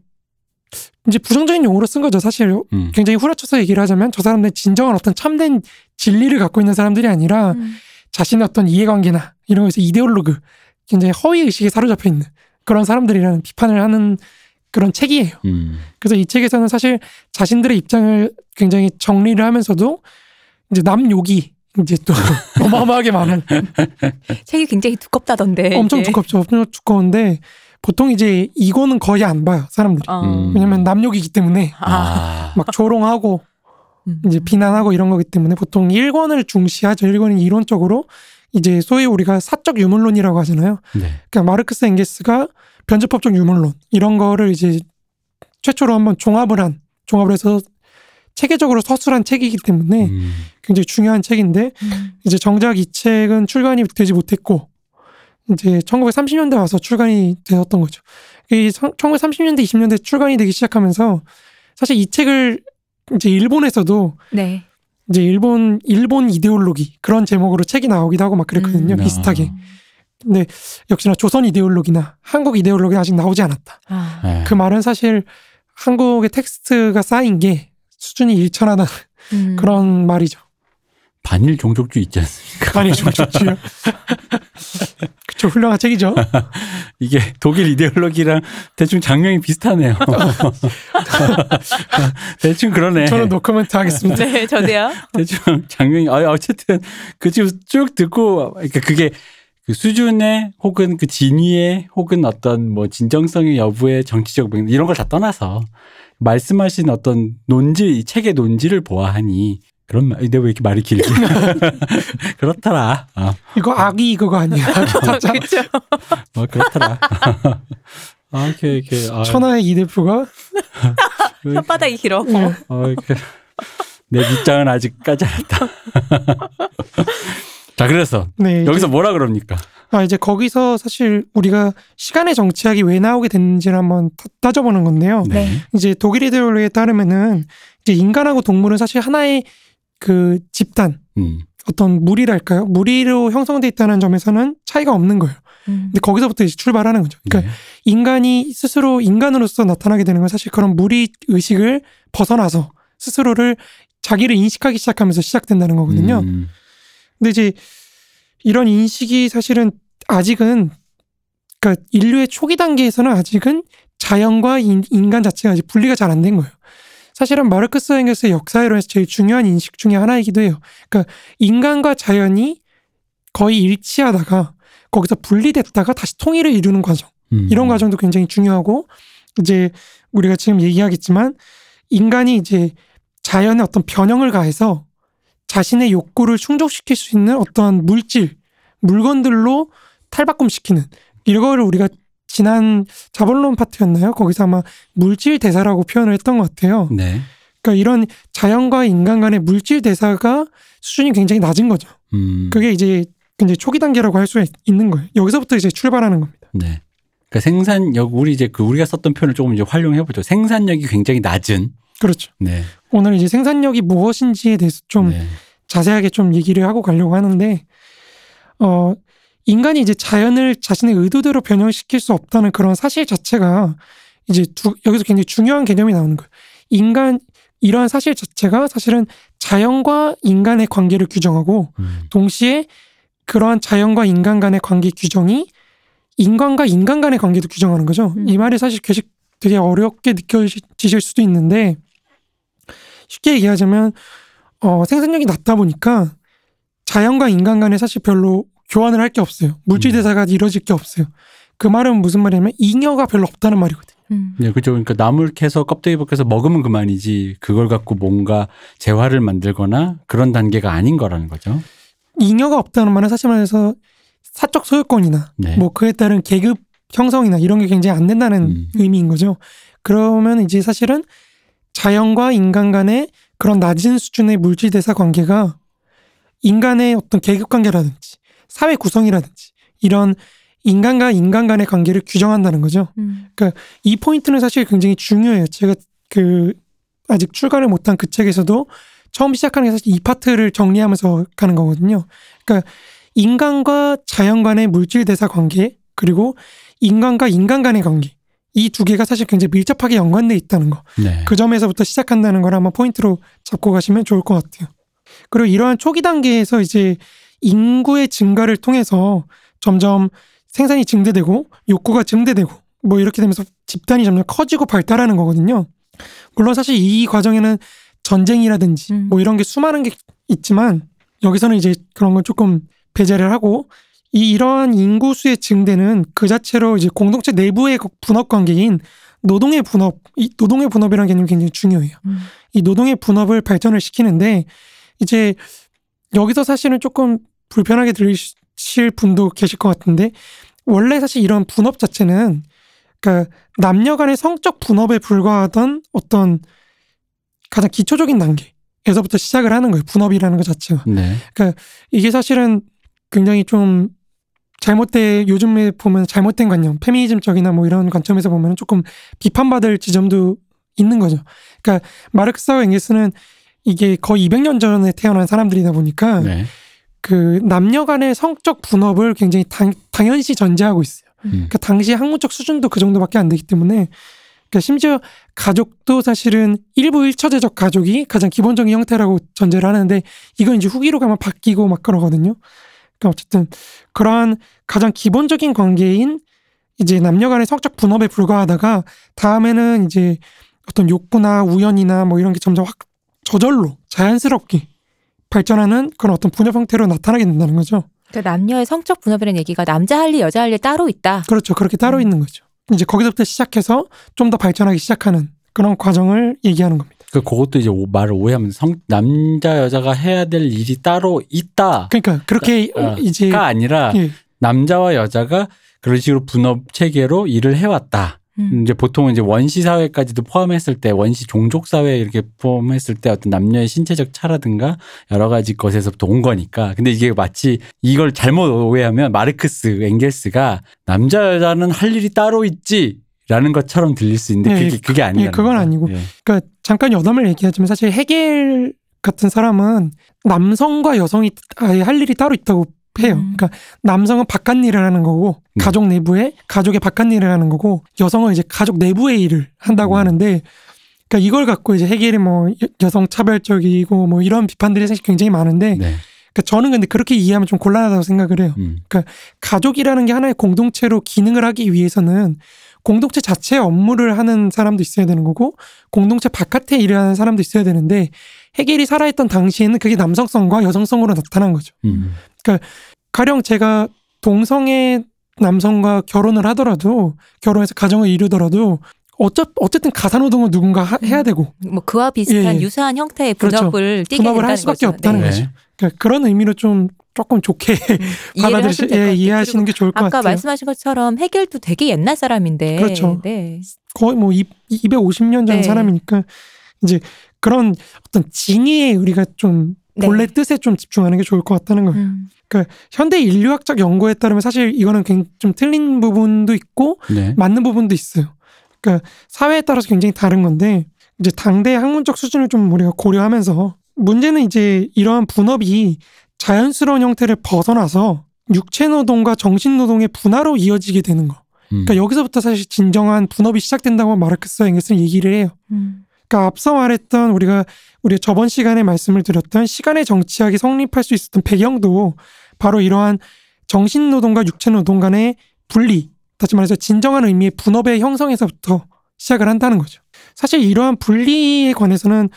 이제 부정적인 용어로 쓴 거죠. 사실 음. 굉장히 후려쳐서 얘기를 하자면 저 사람들 진정한 어떤 참된 진리를 갖고 있는 사람들이 아니라 음. 자신의 어떤 이해관계나 이런 거에서 이데올로그 굉장히 허위 의식에 사로잡혀 있는 그런 사람들이라는 비판을 하는 그런 책이에요. 음. 그래서 이 책에서는 사실 자신들의 입장을 굉장히 정리를 하면서도 이제 남 욕이 이제 또 어마어마하게 많은 책이 굉장히 두껍다던데. 엄청. 두껍죠. 엄청 두꺼운데 보통 이제 이거는 거의 안 봐요 사람들이. 어. 음. 왜냐면 남 욕이기 때문에 아. 막 조롱하고 음. 이제 비난하고 이런 거기 때문에 보통 1권을 중시하죠. 1권은 이론적으로 이제 소위 우리가 사적 유물론이라고 하잖아요. 네. 그러니까 마르크스 엥게스가 변제법적 유물론 이런 거를 이제 최초로 한번 종합을 한 종합을 해서 체계적으로 서술한 책이기 때문에 음. 굉장히 중요한 책인데 음. 이제 정작 이 책은 출간이 되지 못했고 이제 1930년대 와서 출간이 되었던 거죠. 이 1930년대 20년대 출간이 되기 시작하면서 사실 이 책을 이제 일본에서도 네. 이제 일본 일본 이데올로기 그런 제목으로 책이 나오기도 하고 막 그랬거든요. 음. 비슷하게. 근데 역시나 조선 이데올로기나 한국 이데올로기는 아직 나오지 않았다. 아. 네. 그 말은 사실 한국의 텍스트가 쌓인 게 수준이 일천하다 음. 그런 말이죠. 반일 종족주의 있지 않습니까? 좀 좋지요. 그쵸 훌륭한 책이죠. 이게 독일 이데올로기랑 대충 장면이 비슷하네요. 대충 그러네. 저는 노코멘트 하겠습니다. 네, 저도요. 대충 장면이 아 어쨌든 그 지금 쭉 듣고 그러니까 그게 그 수준의 혹은 그 진위의 혹은 어떤 뭐 진정성의 여부의 정치적 맥락 이런 걸 다 떠나서 말씀하신 어떤 논지 이 책의 논지를 보아하니 그런 말, 근데 왜 이렇게 말이 길게? 그렇더라. 어, 이거 아기 이거가 아니에요. 진짜 그렇죠. 뭐 그렇더라. 아, 이렇게, 이렇게. 아, 천하의 이 대표가 혓바닥이 길어. 네. 아, 이렇게. 내 밑장은 아직 까지 않았다. 자, 그래서 네 이제- 여기서 뭐라 그럽니까? 아 이제 거기서 사실 우리가 시간의 정치학이 왜 나오게 됐는지를 한번 타- 따져보는 건데요. 네. 이제 독일 이데올로기에 따르면은 이제 인간하고 동물은 사실 하나의 그 집단 음. 어떤 무리랄까요? 무리로 형성돼 있다는 점에서는 차이가 없는 거예요. 음. 근데 거기서부터 이제 출발하는 거죠. 그러니까 네. 인간이 스스로 인간으로서 나타나게 되는 건 사실 그런 무리 의식을 벗어나서 스스로를 자기를 인식하기 시작하면서 시작된다는 거거든요. 음. 근데 이제 이런 인식이 사실은 아직은 그러니까 인류의 초기 단계에서는 아직은 자연과 인, 인간 자체가 아직 분리가 잘 안 된 거예요. 사실은 마르크스 엥겔스의 역사회로에서 제일 중요한 인식 중에 하나이기도 해요. 그러니까 인간과 자연이 거의 일치하다가 거기서 분리됐다가 다시 통일을 이루는 과정. 음. 이런 과정도 굉장히 중요하고 이제 우리가 지금 얘기하겠지만 인간이 이제 자연의 어떤 변형을 가해서 자신의 욕구를 충족시킬 수 있는 어떠한 물질, 물건들로 탈바꿈시키는 이거를 우리가 지난 자본론 파트였나요? 거기서 아마 물질 대사라고 표현을 했던 것 같아요. 네. 그러니까 이런 자연과 인간 간의 물질 대사가 수준이 굉장히 낮은 거죠. 음. 그게 이제 굉장히 초기 단계라고 할 수 있는 거예요. 여기서부터 이제 출발하는 겁니다. 네. 그러니까 생산력 우리 이제 그 우리가 썼던 표현을 조금 이제 활용해 보죠. 생산력이 굉장히 낮은. 그렇죠. 네. 오늘 이제 생산력이 무엇인지에 대해서 좀 네. 자세하게 좀 얘기를 하고 가려고 하는데, 어, 인간이 이제 자연을 자신의 의도대로 변형시킬 수 없다는 그런 사실 자체가 이제 두, 여기서 굉장히 중요한 개념이 나오는 거예요. 인간, 이러한 사실 자체가 사실은 자연과 인간의 관계를 규정하고 음. 동시에 그러한 자연과 인간 간의 관계 규정이 인간과 인간 간의 관계도 규정하는 거죠. 음. 이 말이 사실 계속 되게 어렵게 느껴지실 수도 있는데 쉽게 얘기하자면 어, 생산력이 낮다 보니까 자연과 인간 간에 사실 별로 교환을 할 게 없어요. 물질 음. 대사가 이루어질 게 없어요. 그 말은 무슨 말이냐면 잉여가 별로 없다는 말이거든요. 음. 네, 그죠. 그러니까 나물 캐서 껍데기 벗겨서 먹으면 그만이지 그걸 갖고 뭔가 재화를 만들거나 그런 단계가 아닌 거라는 거죠. 잉여가 없다는 말은 사실 말해서 사적 소유권이나 네. 뭐 그에 따른 계급 형성이나 이런 게 굉장히 안 된다는 음. 의미인 거죠. 그러면 이제 사실은 자연과 인간 간의 그런 낮은 수준의 물질 대사 관계가 인간의 어떤 계급 관계라든지 사회 구성이라든지 이런 인간과 인간 간의 관계를 규정한다는 거죠. 음. 이 포인트는 사실 굉장히 중요해요. 제가 그 아직 출간을 못한 그 책에서도 처음 시작하는 게 사실 이 파트를 정리하면서 가는 거거든요. 그러니까 인간과 자연 간의 물질 대사 관계 그리고 인간과 인간 간의 관계 이 두 개가 사실 굉장히 밀접하게 연관돼 있다는 거. 네. 그 점에서부터 시작한다는 걸 한번 포인트로 잡고 가시면 좋을 것 같아요. 그리고 이러한 초기 단계에서 이제 인구의 증가를 통해서 점점 생산이 증대되고 욕구가 증대되고 뭐 이렇게 되면서 집단이 점점 커지고 발달하는 거거든요. 물론 사실 이 과정에는 전쟁이라든지 음. 뭐 이런 게 수많은 게 있지만 여기서는 이제 그런 건 조금 배제를 하고 이 이러한 인구수의 증대는 그 자체로 이제 공동체 내부의 분업 관계인 노동의 분업, 이 노동의 분업이라는 개념이 굉장히 중요해요. 음. 이 노동의 분업을 발전을 시키는데 이제 여기서 사실은 조금 불편하게 들리실 분도 계실 것 같은데 원래 사실 이런 분업 자체는 그러니까 남녀 간의 성적 분업에 불과하던 어떤 가장 기초적인 단계에서부터 시작을 하는 거예요. 분업이라는 것 자체가. 네. 이게 사실은 굉장히 좀 잘못된 요즘에 보면 잘못된 관념, 페미니즘적이나 뭐 이런 관점에서 보면 조금 비판받을 지점도 있는 거죠. 그러니까 마르크스와 엥겔스는 이게 거의 200년 전에 태어난 사람들이다 보니까 네. 그 남녀 간의 성적 분업을 굉장히 당, 당연시 전제하고 있어요. 음. 그러니까 당시 학문적 수준도 그 정도밖에 안 되기 때문에 그러니까 심지어 가족도 사실은 일부 일처제적 가족이 가장 기본적인 형태라고 전제를 하는데 이건 이제 후기로 가면 바뀌고 막 그러거든요. 그러니까 어쨌든 그러한 가장 기본적인 관계인 이제 남녀 간의 성적 분업에 불과하다가 다음에는 이제 어떤 욕구나 우연이나 뭐 이런 게 점점 확 저절로 자연스럽게 발전하는 그런 어떤 분업 형태로 나타나게 된다는 거죠. 그러니까 남녀의 성적 분업이라는 얘기가 남자 할 일, 여자 할 일 따로 있다. 그렇죠. 그렇게 따로 음. 있는 거죠. 이제 거기서부터 시작해서 좀 더 발전하기 시작하는 그런 과정을 얘기하는 겁니다. 그 그것도 이제 오- 말을 오해하면 성 남자 여자가 해야 될 일이 따로 있다가 그러니까 그렇게 어, 이제 아니라 예, 남자와 여자가 그런 식으로 분업 체계로 일을 해왔다. 음. 이제 보통 이제 원시 사회까지도 포함했을 때 원시 종족 사회 이렇게 포함했을 때 어떤 남녀의 신체적 차라든가 여러 가지 것에서부터 온 거니까. 근데 이게 마치 이걸 잘못 오해하면 마르크스, 엥겔스가 남자 여자는 할 일이 따로 있지 라는 것처럼 들릴 수 있는데 예, 그게 그게 아니라. 예, 그건 아니고. 그러니까 잠깐 여담을 얘기하자면 사실 헤겔 같은 사람은 남성과 여성이 아예 할 일이 따로 있다고 해요. 음. 그러니까 남성은 바깥 일을 하는 거고 네. 가족 내부에 가족의 바깥 일을 하는 거고 여성은 이제 가족 내부의 일을 한다고 음. 하는데 그러니까 이걸 갖고 이제 헤겔이 뭐 여- 여성 차별적이고 뭐 이런 비판들이 사실 굉장히 많은데 네. 그러니까 저는 근데 그렇게 이해하면 좀 곤란하다고 생각을 해요. 음. 가족이라는 게 하나의 공동체로 기능을 하기 위해서는 공동체 자체의 업무를 하는 사람도 있어야 되는 거고 공동체 바깥에 일을 하는 사람도 있어야 되는데 헤겔이 살아있던 당시에는 그게 남성성과 여성성으로 나타난 거죠. 음. 가령 제가 동성애 남성과 결혼을 하더라도 결혼해서 가정을 이루더라도 어쩌, 어쨌든 가사노동을 누군가 하- 해야 되고 뭐 그와 비슷한 예, 예. 유사한 형태의 그렇죠. 분업을 띠게 분업을 할 수밖에 거죠. 없다는 네. 거죠. 네. 그러니까 그런 의미로 좀 조금 좋게 하시면 될것 예. 이해하시는 게 좋을 것 아까 같아요. 말씀하신 것처럼 해결도 되게 옛날 사람인데. 그렇죠. 네. 거의 뭐 250년 전 네. 사람이니까 이제 그런 어떤 진위에 우리가 좀 네. 본래 뜻에 좀 집중하는 게 좋을 것 같다는 거예요. 음. 현대 인류학적 연구에 따르면 사실 이거는 굉장히 좀 틀린 부분도 있고 네. 맞는 부분도 있어요. 그러니까 사회에 따라서 굉장히 다른 건데 이제 당대 학문적 수준을 좀 우리가 고려하면서 문제는 이제 이러한 분업이 자연스러운 형태를 벗어나서 육체 노동과 정신 노동의 분화로 이어지게 되는 거. 음. 그러니까 여기서부터 사실 진정한 분업이 시작된다고 마르크스와 엥겔스는 얘기를 해요. 음. 그러니까 앞서 말했던 우리가 우리 저번 시간에 말씀을 드렸던 시간의 정치학이 성립할 수 있었던 배경도 바로 이러한 정신 노동과 육체 노동 간의 분리, 다시 말해서 진정한 의미의 분업의 형성에서부터 시작을 한다는 거죠. 사실 이러한 분리에 관해서는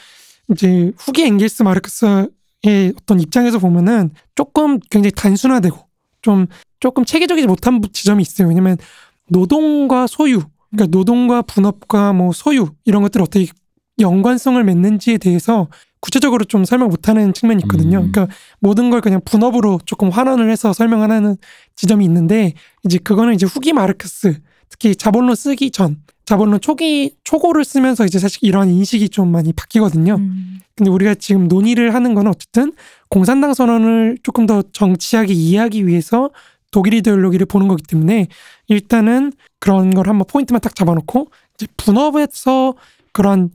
이제 후기 엥겔스 마르크스의 어떤 입장에서 보면은 조금 굉장히 단순화되고 좀 조금 체계적이지 못한 지점이 있어요. 왜냐면 노동과 소유, 그러니까 노동과 분업과 뭐 소유 이런 것들 어떻게 연관성을 맺는지에 대해서 구체적으로 좀 설명 못하는 측면이 있거든요. 음. 그러니까 모든 걸 그냥 분업으로 조금 환원을 해서 설명하는 지점이 있는데 이제 그거는 이제 후기 마르크스 특히 자본론 쓰기 전 자본론 초기 초고를 쓰면서 이제 사실 이런 인식이 좀 많이 바뀌거든요. 음. 근데 우리가 지금 논의를 하는 거는 어쨌든 공산당 선언을 조금 더 정치하게 이해하기 위해서 독일 이데올로기를 보는 거기 때문에 일단은 그런 걸 한번 포인트만 딱 잡아놓고 이제 분업에서 그런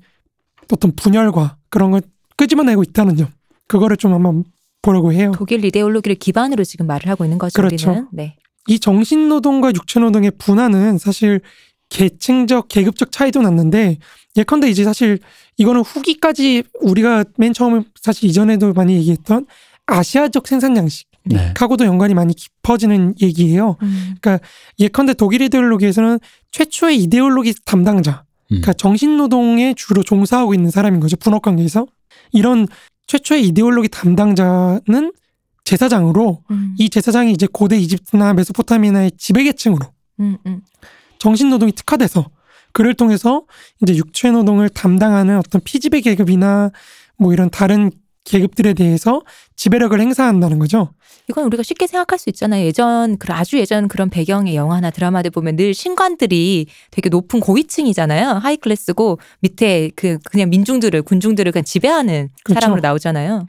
어떤 분열과 그런 걸 끄집어내고 있다는 점 그거를 좀 한번 보려고 해요. 독일 이데올로기를 기반으로 지금 말을 하고 있는 거죠. 그렇죠. 우리는. 네. 이 정신 노동과 육체 노동의 분화는 사실 계층적 계급적 차이도 났는데 예컨대 이제 사실 이거는 후기까지 우리가 맨 처음 사실 이전에도 많이 얘기했던 아시아적 생산 양식하고도 네. 연관이 많이 깊어지는 얘기예요. 음. 예컨대 독일 이데올로기에서는 최초의 이데올로기 담당자, 음. 그러니까 정신 노동에 주로 종사하고 있는 사람인 거죠. 분업 관계에서 이런 최초의 이데올로기 담당자는 제사장으로 음. 이 제사장이 이제 고대 이집트나 메소포타미아의 지배계층으로 음. 음. 정신 노동이 특화돼서 그를 통해서 이제 육체 노동을 담당하는 어떤 피지배 계급이나 뭐 이런 다른 계급들에 대해서 지배력을 행사한다는 거죠. 이건 우리가 쉽게 생각할 수 있잖아요. 예전 그 아주 예전 그런 배경의 영화나 드라마들 보면 늘 신관들이 되게 높은 고위층이잖아요. high class고 밑에 그 그냥 민중들을 군중들을 그냥 지배하는 그렇죠. 사람으로 나오잖아요.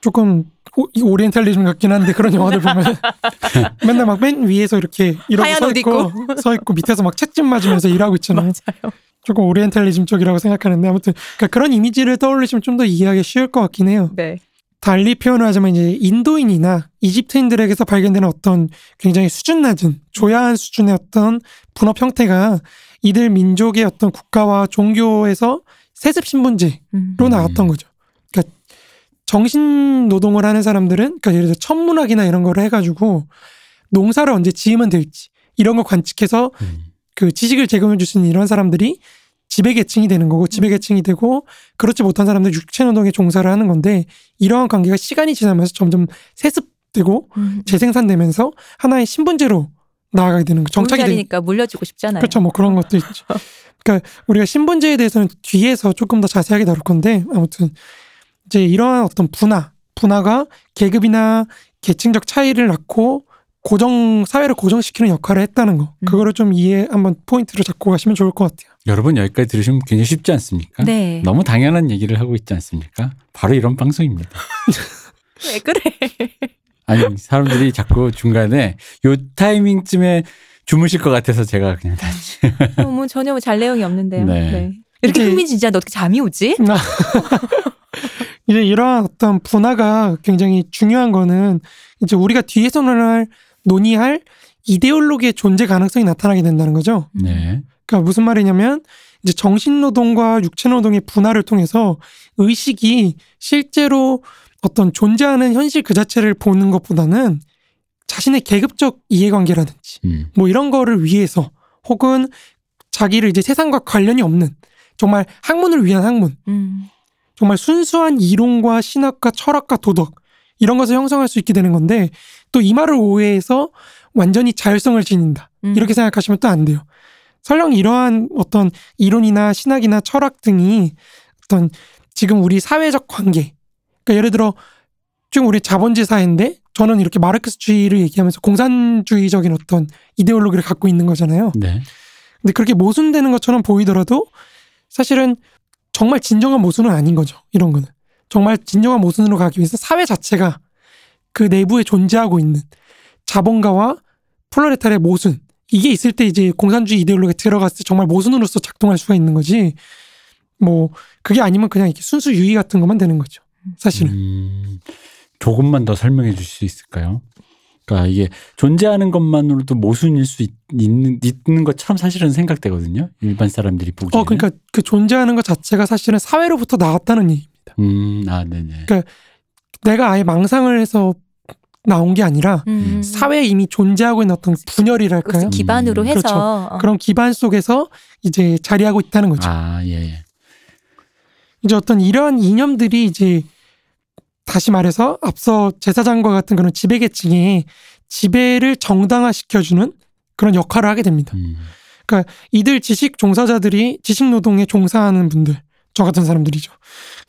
조금 오, 이 오리엔탈리즘 같긴 한데 그런 영화들 보면 맨날 막 맨 위에서 이렇게 이러고 서옷 있고 서 있고 밑에서 막 채찍 맞으면서 일하고 있잖아요. 맞아요. 조금 오리엔탈리즘 쪽이라고 생각하는데 아무튼 그러니까 그런 이미지를 떠올리시면 좀 더 이해하기 쉬울 것 같긴 해요. 네. 달리 표현을 하자면 이제 인도인이나 이집트인들에게서 발견되는 어떤 굉장히 수준 낮은 조야한 수준의 어떤 분업 형태가 이들 민족의 어떤 국가와 종교에서 세습 신분제로 음. 나왔던 거죠. 그러니까 정신 노동을 하는 사람들은 그러니까 예를 들어 천문학이나 이런 거를 해가지고 농사를 언제 지으면 될지 이런 걸 관측해서 음. 그 지식을 제공해 줄 수 있는 이런 사람들이 지배계층이 되는 거고 지배계층이 되고 그렇지 못한 사람들 육체 노동에 종사를 하는 건데 이러한 관계가 시간이 지나면서 점점 세습되고 음. 재생산되면서 하나의 신분제로 나아가게 되는 거. 정착이 되는 자리니까 물려주고 싶잖아요. 그렇죠. 뭐 그런 것도 있죠. 그러니까 우리가 신분제에 대해서는 뒤에서 조금 더 자세하게 다룰 건데 아무튼 이제 이러한 어떤 분화, 분화가 계급이나 계층적 차이를 낳고 고정 사회를 고정시키는 역할을 했다는 거. 음. 그거를 좀 이해 한번 포인트로 잡고 가시면 좋을 것 같아요. 여러분 여기까지 들으시면 굉장히 쉽지 않습니까? 네. 너무 당연한 얘기를 하고 있지 않습니까? 바로 이런 방송입니다. 왜 그래? 아니 사람들이 자꾸 중간에 요 타이밍쯤에 주무실 것 같아서 제가 그냥 다시 뭐 전혀 뭐잘 내용이 없는데요. 네. 네. 이렇게 흥미진진한데 어떻게 잠이 오지? 이제 이러한 어떤 분화가 굉장히 중요한 거는 이제 우리가 뒤에서 논할 논의할 이데올로기의 존재 가능성이 나타나게 된다는 거죠. 네. 그러니까 무슨 말이냐면 이제 정신노동과 육체노동의 분화를 통해서 의식이 실제로 어떤 존재하는 현실 그 자체를 보는 것보다는 자신의 계급적 이해관계라든지 음. 뭐 이런 거를 위해서 혹은 자기를 이제 세상과 관련이 없는 정말 학문을 위한 학문 음. 정말 순수한 이론과 신학과 철학과 도덕 이런 것을 형성할 수 있게 되는 건데 또 이 말을 오해해서 완전히 자율성을 지닌다 음. 이렇게 생각하시면 또 안 돼요. 설령 이러한 어떤 이론이나 신학이나 철학 등이 어떤 지금 우리 사회적 관계 그러니까 예를 들어 지금 우리 자본주의 사회인데 저는 이렇게 마르크스주의를 얘기하면서 공산주의적인 어떤 이데올로기를 갖고 있는 거잖아요. 네. 근데 그렇게 모순되는 것처럼 보이더라도 사실은 정말 진정한 모순은 아닌 거죠. 이런 거는. 정말 진정한 모순으로 가기 위해서 사회 자체가 그 내부에 존재하고 있는 자본가와 플로레탈의 모순. 이게 있을 때 이제 공산주의 이데올로기가 들어갔을 때 정말 모순으로서 작동할 수가 있는 거지. 뭐, 그게 아니면 그냥 이렇게 순수 유의 같은 것만 되는 거죠. 사실은. 음, 조금만 더 설명해 주실 수 있을까요? 그러니까 이게 존재하는 것만으로도 모순일 수 있, 는 있는 것처럼 사실은 생각되거든요. 일반 사람들이 보기에는. 어, 그러니까 그 존재하는 것 자체가 사실은 사회로부터 나왔다는 얘기입니다. 음, 아, 네네. 그러니까 내가 아예 망상을 해서 나온 게 아니라 음. 사회에 이미 존재하고 있는 어떤 분열이랄까요? 그것을 기반으로 음. 해서 그렇죠. 어. 그런 기반 속에서 이제 자리하고 있다는 거죠. 아, 예, 예. 이제 어떤 이러한 이념들이 이제 다시 말해서 앞서 제사장과 같은 그런 지배계층의 지배를 정당화시켜주는 그런 역할을 하게 됩니다. 음, 이들 지식 종사자들이 지식 노동에 종사하는 분들, 저 같은 사람들이죠.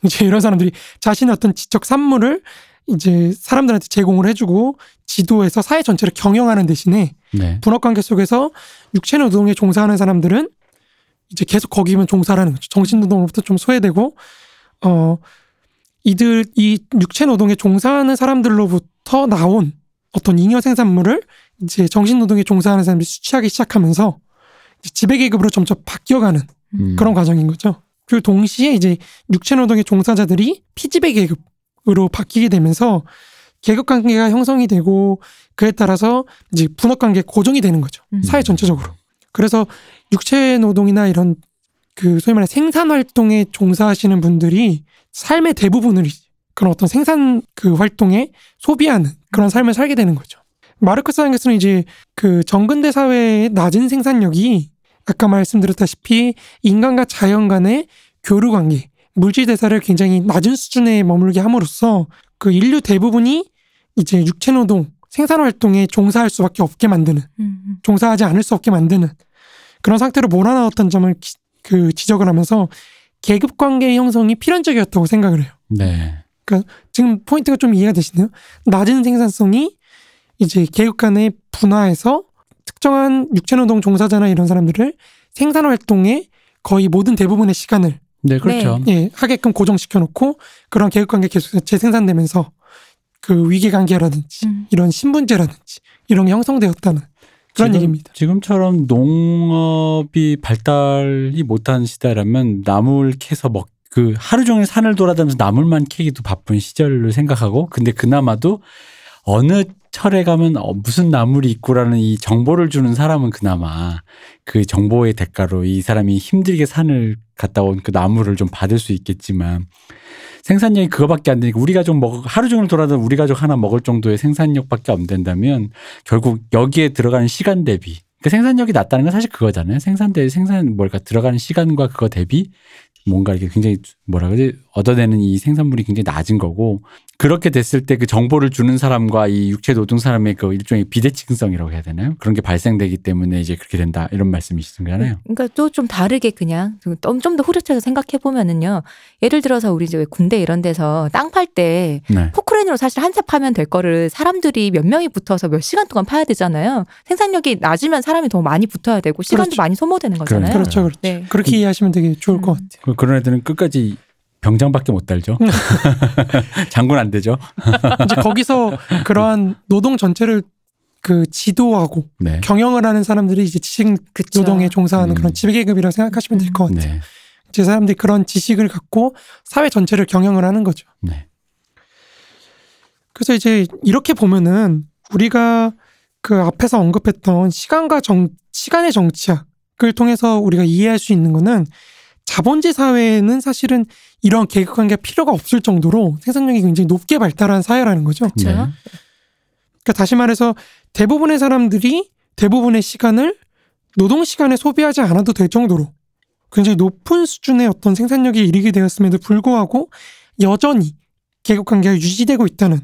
이제 이런 사람들이 자신의 어떤 지적 산물을 이제 사람들한테 제공을 해주고 지도해서 사회 전체를 경영하는 대신에 네. 분업 관계 속에서 육체 노동에 종사하는 사람들은 이제 계속 거기만 종사를 하는 거죠. 정신 노동으로부터 좀 소외되고 어 이들 이 육체 노동에 종사하는 사람들로부터 나온 어떤 잉여 생산물을 이제 정신 노동에 종사하는 사람들이 수취하기 시작하면서 지배 계급으로 점점 바뀌어가는 음. 그런 과정인 거죠. 그리고 동시에 이제 육체 노동의 종사자들이 피지배 계급 으로 바뀌게 되면서 계급 관계가 형성이 되고 그에 따라서 이제 분업 관계 고정이 되는 거죠. 음. 사회 전체적으로. 그래서 육체 노동이나 이런 그 소위 말해 생산 활동에 종사하시는 분들이 삶의 대부분을 그런 어떤 생산 그 활동에 소비하는 그런 삶을 살게 되는 거죠. 마르크스상에서는 이제 그 정근대 사회의 낮은 생산력이 아까 말씀드렸다시피 인간과 자연 간의 교류 관계, 물질 대사를 굉장히 낮은 수준에 머물게 함으로써 그 인류 대부분이 이제 육체 노동, 생산 활동에 종사할 수밖에 없게 만드는, 음, 음. 종사하지 않을 수 없게 만드는 그런 상태로 몰아넣었던 점을 기- 그 지적을 하면서 계급 관계의 형성이 필연적이었다고 생각을 해요. 네. 지금 포인트가 좀 이해가 되시나요? 낮은 생산성이 이제 계급 간의 분화해서 특정한 육체노동 종사자나 이런 사람들을 생산 활동에 거의 모든 대부분의 시간을 네, 그렇죠. 예, 하게끔 고정시켜 놓고 그런 계급 관계 계속 재생산되면서 그 위계 관계라든지 음. 이런 신분제라든지 이런 게 형성되었다는 그런 지금- 얘기입니다. 지금처럼 농업이 발달이 못한 시대라면 나물 캐서 먹, 그 하루 종일 산을 돌아다니면서 나물만 캐기도 바쁜 시절을 생각하고 근데 그나마도 어느 철에 가면 어, 무슨 나물이 있고라는 이 정보를 주는 사람은 그나마 그 정보의 대가로 이 사람이 힘들게 산을 갔다 온 그 나물을 좀 받을 수 있겠지만 생산력이 그거밖에 안 되니까 우리 가족 먹 하루 종일 돌아다니 우리 가족 하나 먹을 정도의 생산력밖에 안 된다면 결국 여기에 들어가는 시간 대비 그 생산력이 낮다는 건 사실 그거잖아요. 생산 대 생산 뭘까 들어가는 시간과 그거 대비 뭔가 이렇게 굉장히 뭐라 그러지 얻어내는 이 생산물이 굉장히 낮은 거고 그렇게 됐을 때 그 정보를 주는 사람과 이 육체 노동 사람의 그 일종의 비대칭성이라고 해야 되나요? 그런 게 발생되기 때문에 이제 그렇게 된다 이런 말씀이신 거잖아요. 그러니까 또 좀 다르게 그냥 좀 더 후려쳐서 생각해 보면은요. 예를 들어서 우리 이제 왜 군대 이런 데서 땅 팔때 네. 포크레인으로 사실 한 삽 파면 될 거를 사람들이 몇 명이 붙어서 몇 시간 동안 파야 되잖아요. 생산력이 낮으면 사람이 더 많이 붙어야 되고 시간도 그렇죠. 많이 소모되는 거잖아요. 그렇죠, 그렇죠. 네. 그렇게 이해하시면 되게 좋을 것 음. 같아요. 그- 그런 애들은 끝까지 병장밖에 못 달죠. 장군 안 되죠. 이제 거기서 그러한 노동 전체를 그 지도하고 네. 경영을 하는 사람들이 이제 지식 그쵸. 노동에 종사하는 음. 그런 지배계급이라고 생각하시면 될 것 같아요. 네. 제 사람들이 그런 지식을 갖고 사회 전체를 경영을 하는 거죠. 네. 그래서 이제 이렇게 보면은 우리가 그 앞에서 언급했던 시간과 정 시간의 정치학을 통해서 우리가 이해할 수 있는 거는 자본주의 사회에는 사실은 이런 계급 관계가 필요가 없을 정도로 생산력이 굉장히 높게 발달한 사회라는 거죠. 그렇죠. 네. 그러니까 다시 말해서 대부분의 사람들이 대부분의 시간을 노동 시간에 소비하지 않아도 될 정도로 굉장히 높은 수준의 어떤 생산력이 이르게 되었음에도 불구하고 여전히 계급 관계가 유지되고 있다는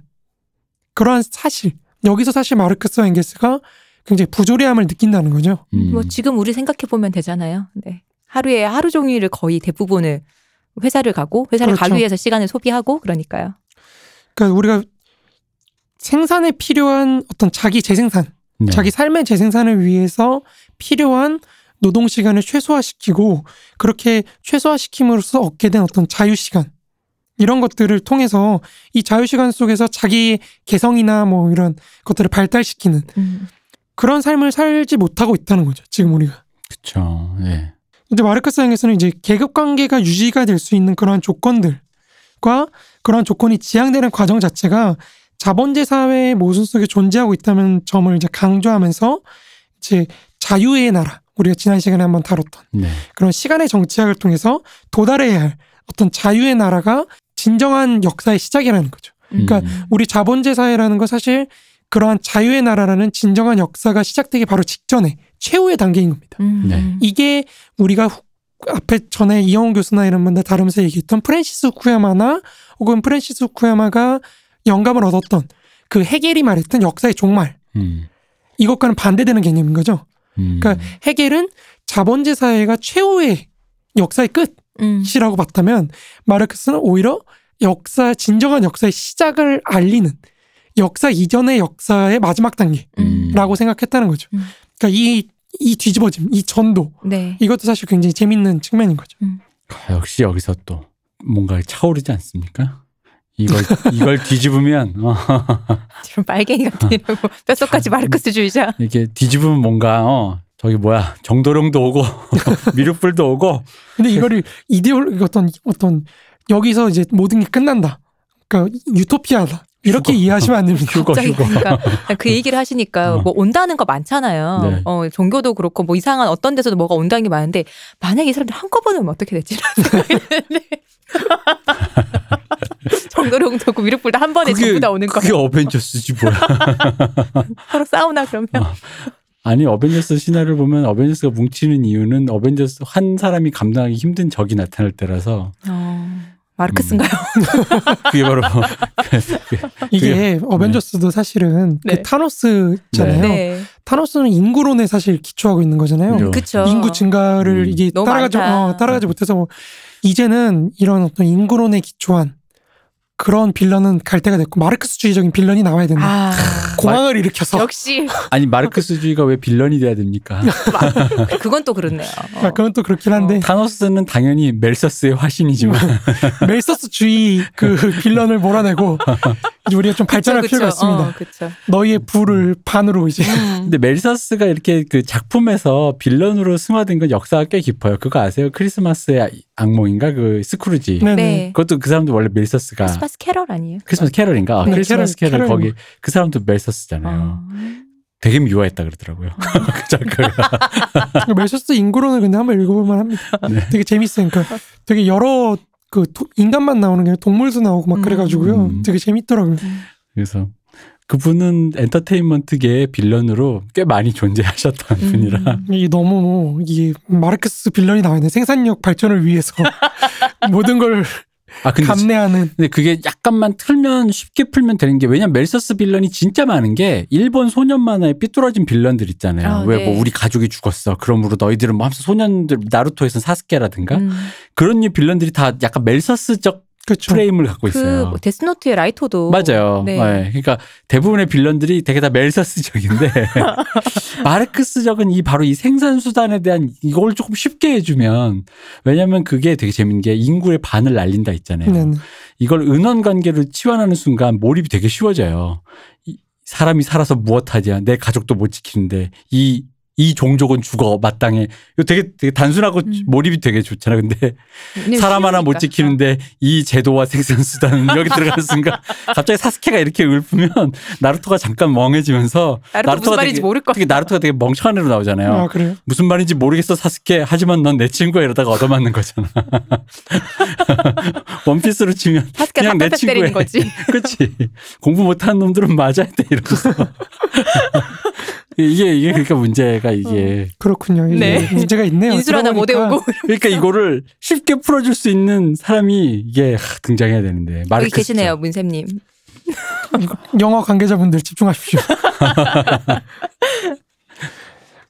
그러한 사실 여기서 사실 마르크스와 엥겔스가 굉장히 부조리함을 느낀다는 거죠. 음. 뭐 지금 우리 생각해 보면 되잖아요. 네. 하루에 하루 종일을 거의 대부분을 회사를 가고 회사를 그렇죠. 가기 위해서 시간을 소비하고 그러니까요. 그러니까 우리가 생산에 필요한 어떤 자기 재생산 네. 자기 삶의 재생산을 위해서 필요한 노동 시간을 최소화시키고 그렇게 최소화시킴으로써 얻게 된 어떤 자유 시간 이런 것들을 통해서 이 자유 시간 속에서 자기 개성이나 뭐 이런 것들을 발달시키는 음. 그런 삶을 살지 못하고 있다는 거죠. 지금 우리가. 그렇죠. 네. 근데 마르크스 앵겔스는 이제 계급 관계가 유지가 될 수 있는 그러한 조건들과 그러한 조건이 지향되는 과정 자체가 자본제 사회의 모순 속에 존재하고 있다는 점을 이제 강조하면서 이제 자유의 나라 우리가 지난 시간에 한번 다뤘던 네. 그런 시간의 정치학을 통해서 도달해야 할 어떤 자유의 나라가 진정한 역사의 시작이라는 거죠. 그러니까 음. 우리 자본제 사회라는 건 사실 그러한 자유의 나라라는 진정한 역사가 시작되기 바로 직전에 최후의 단계인 겁니다. 음. 네. 이게 우리가 후- 앞에 전에 이영훈 교수나 이런 분들 다루면서 얘기했던 프랜시스 후쿠야마나 혹은 프랜시스 후쿠야마가 영감을 얻었던 그 헤겔이 말했던 역사의 종말 음. 이것과는 반대되는 개념인 거죠. 음. 그러니까 헤겔은 자본제 사회가 최후의 역사의 음. 끝이라고 봤다면 마르크스는 오히려 역사 진정한 역사의 시작을 알리는 역사 이전의 역사의 마지막 단계라고 음. 생각했다는 거죠. 음. 그러니까 이, 이 뒤집어짐, 이 전도 네. 이것도 사실 굉장히 재밌는 측면인 거죠. 아, 역시 여기서 또 뭔가 차오르지 않습니까? 이걸 이걸 뒤집으면 어, 지금 빨갱이 같으려고 뼛속까지 마르크스주의자. 이렇게 뒤집으면 뭔가 어 저기 뭐야 정도령도 오고 미륵불도 오고 근데 이거를 이데올로기 어떤 어떤 여기서 이제 모든 게 끝난다. 그러니까 유토피아다. 이렇게 휴거. 이해하시면 안 됩니다. 휴거 갑자기 휴거 그러니까 그 얘기를 하시니까 어. 뭐 온다는 거 많잖아요. 네. 어, 종교도 그렇고 뭐 이상한 어떤 데서도 뭐가 온다는 게 많은데 만약에 이 사람들 한꺼번에 오면 어떻게 되지? 생각이 드는데. 정도령도 고 미륵불도 한 번에 전부 다 오는 그게 거야. 어벤져스지 뭐야 서로 싸우나 그러면. 어. 아니 어벤져스 신화를 보면 어벤져스가 뭉치는 이유는 어벤져스 한 사람이 감당하기 힘든 적이 나타날 때라서 어, 마르크스인가요? 그게 바로 이게 어벤져스도 사실은 네. 그 타노스잖아요. 네. 타노스는 인구론에 사실 기초하고 있는 거잖아요. 그죠. 그쵸. 인구 증가를 음. 이게 따라가지. 어, 따라가지 못해서 뭐 이제는 이런 어떤 인구론에 기초한 그런 빌런은 갈 때가 됐고 마르크스주의적인 빌런이 나와야 된다. 아, 공황을 일으켜서 역시 아니 마르크스주의가 왜 빌런이 돼야 됩니까? 그건 또 그렇네요. 어. 아, 그건 또 그렇긴 한데 타노스는 당연히 멜서스의 화신이지만 멜서스주의 그 빌런을 몰아내고 이제 우리가 좀 발전할 그쵸, 필요가 그쵸. 있습니다. 어. 너희의 부를 반으로 이제 음. 근데 멜서스가 이렇게 그 작품에서 빌런으로 승화된 건 역사가 꽤 깊어요. 그거 아세요? 크리스마스의 악몽인가 그 스크루지. 네네. 네. 그것도 그 사람도 원래 멜서스가 크리스마스 캐럴 아니에요? 크리스마스 캐럴인가? 아, 네, 크리스마스 캐럴, 캐럴, 캐럴. 거기 그 사람도 맬서스잖아요. 어. 되게 미워했다 그러더라고요. 그 작가가. 맬서스 인구론을 근데 한번 읽어볼만 합니다. 네. 되게 재밌어요. 그러니까 되게 여러 그 도- 인간만 나오는 게 아니라 동물도 나오고 막 음. 그래가지고요. 음. 되게 재밌더라고요. 그래서 그분은 엔터테인먼트계의 빌런으로 꽤 많이 존재하셨던 음. 분이라 이게 너무 뭐 이게 마르크스 빌런이 나와 있네. 생산력 발전을 위해서 모든 걸 아 근데 지- 감내하는 근데 그게 약간만 틀면 쉽게 풀면 되는 게 왜냐면 멜서스 빌런이 진짜 많은 게 일본 소년 만화에 삐뚤어진 빌런들 있잖아요. 아, 왜 네. 뭐 우리 가족이 죽었어. 그러므로 너희들은 뭐 하면서 소년들 나루토에서는 사스케라든가 음. 그런 류 빌런들이 다 약간 멜서스적 그렇죠. 프레임을 갖고 그 있어요. 뭐 데스노트의 라이토도 맞아요. 네. 네. 그러니까 대부분의 빌런들이 되게 다 멜서스적인데 마르크스적은 이 바로 이 생산 수단에 대한 이걸 조금 쉽게 해주면 왜냐하면 그게 되게 재밌는 게 인구의 반을 날린다 있잖아요. 네네. 이걸 은원 관계를 치환하는 순간 몰입이 되게 쉬워져요. 이 사람이 살아서 무엇하냐 내 가족도 못 지키는데 이 이 종족은 죽어 마땅해. 이거 되게, 되게 단순하고 음. 몰입이 되게 좋잖아. 근데 근데 사람 하나 못. 지키는데 이 제도와 생산 수단은 여기 들어가는 순간 갑자기 사스케가 이렇게 읊으면 나루토가 잠깐 멍해지면서 나루토 말인지 되게- 모를 것 되게 나루토가 되게 멍청한 애로 나오잖아요. 아 그래요? 무슨 말인지 모르겠어 사스케 하지만 넌 내 친구야 이러다가 얻어맞는 거잖아. 원피스로 치면 사스케 그냥 내 친구야. 때리는 거지. 그렇지 공부 못하는 놈들은 맞아야 돼 이러면서 이게 이게 그러니까 문제가 이게 그렇군요. 이게 네. 문제가 있네요. 인술 하나 못. 외우고 그러니까 이거를 쉽게 풀어줄 수 있는 사람이 이게 하, 등장해야 되는데 여기 마르크스죠. 계시네요 문쌤님. 영어 관계자분들 집중하십시오.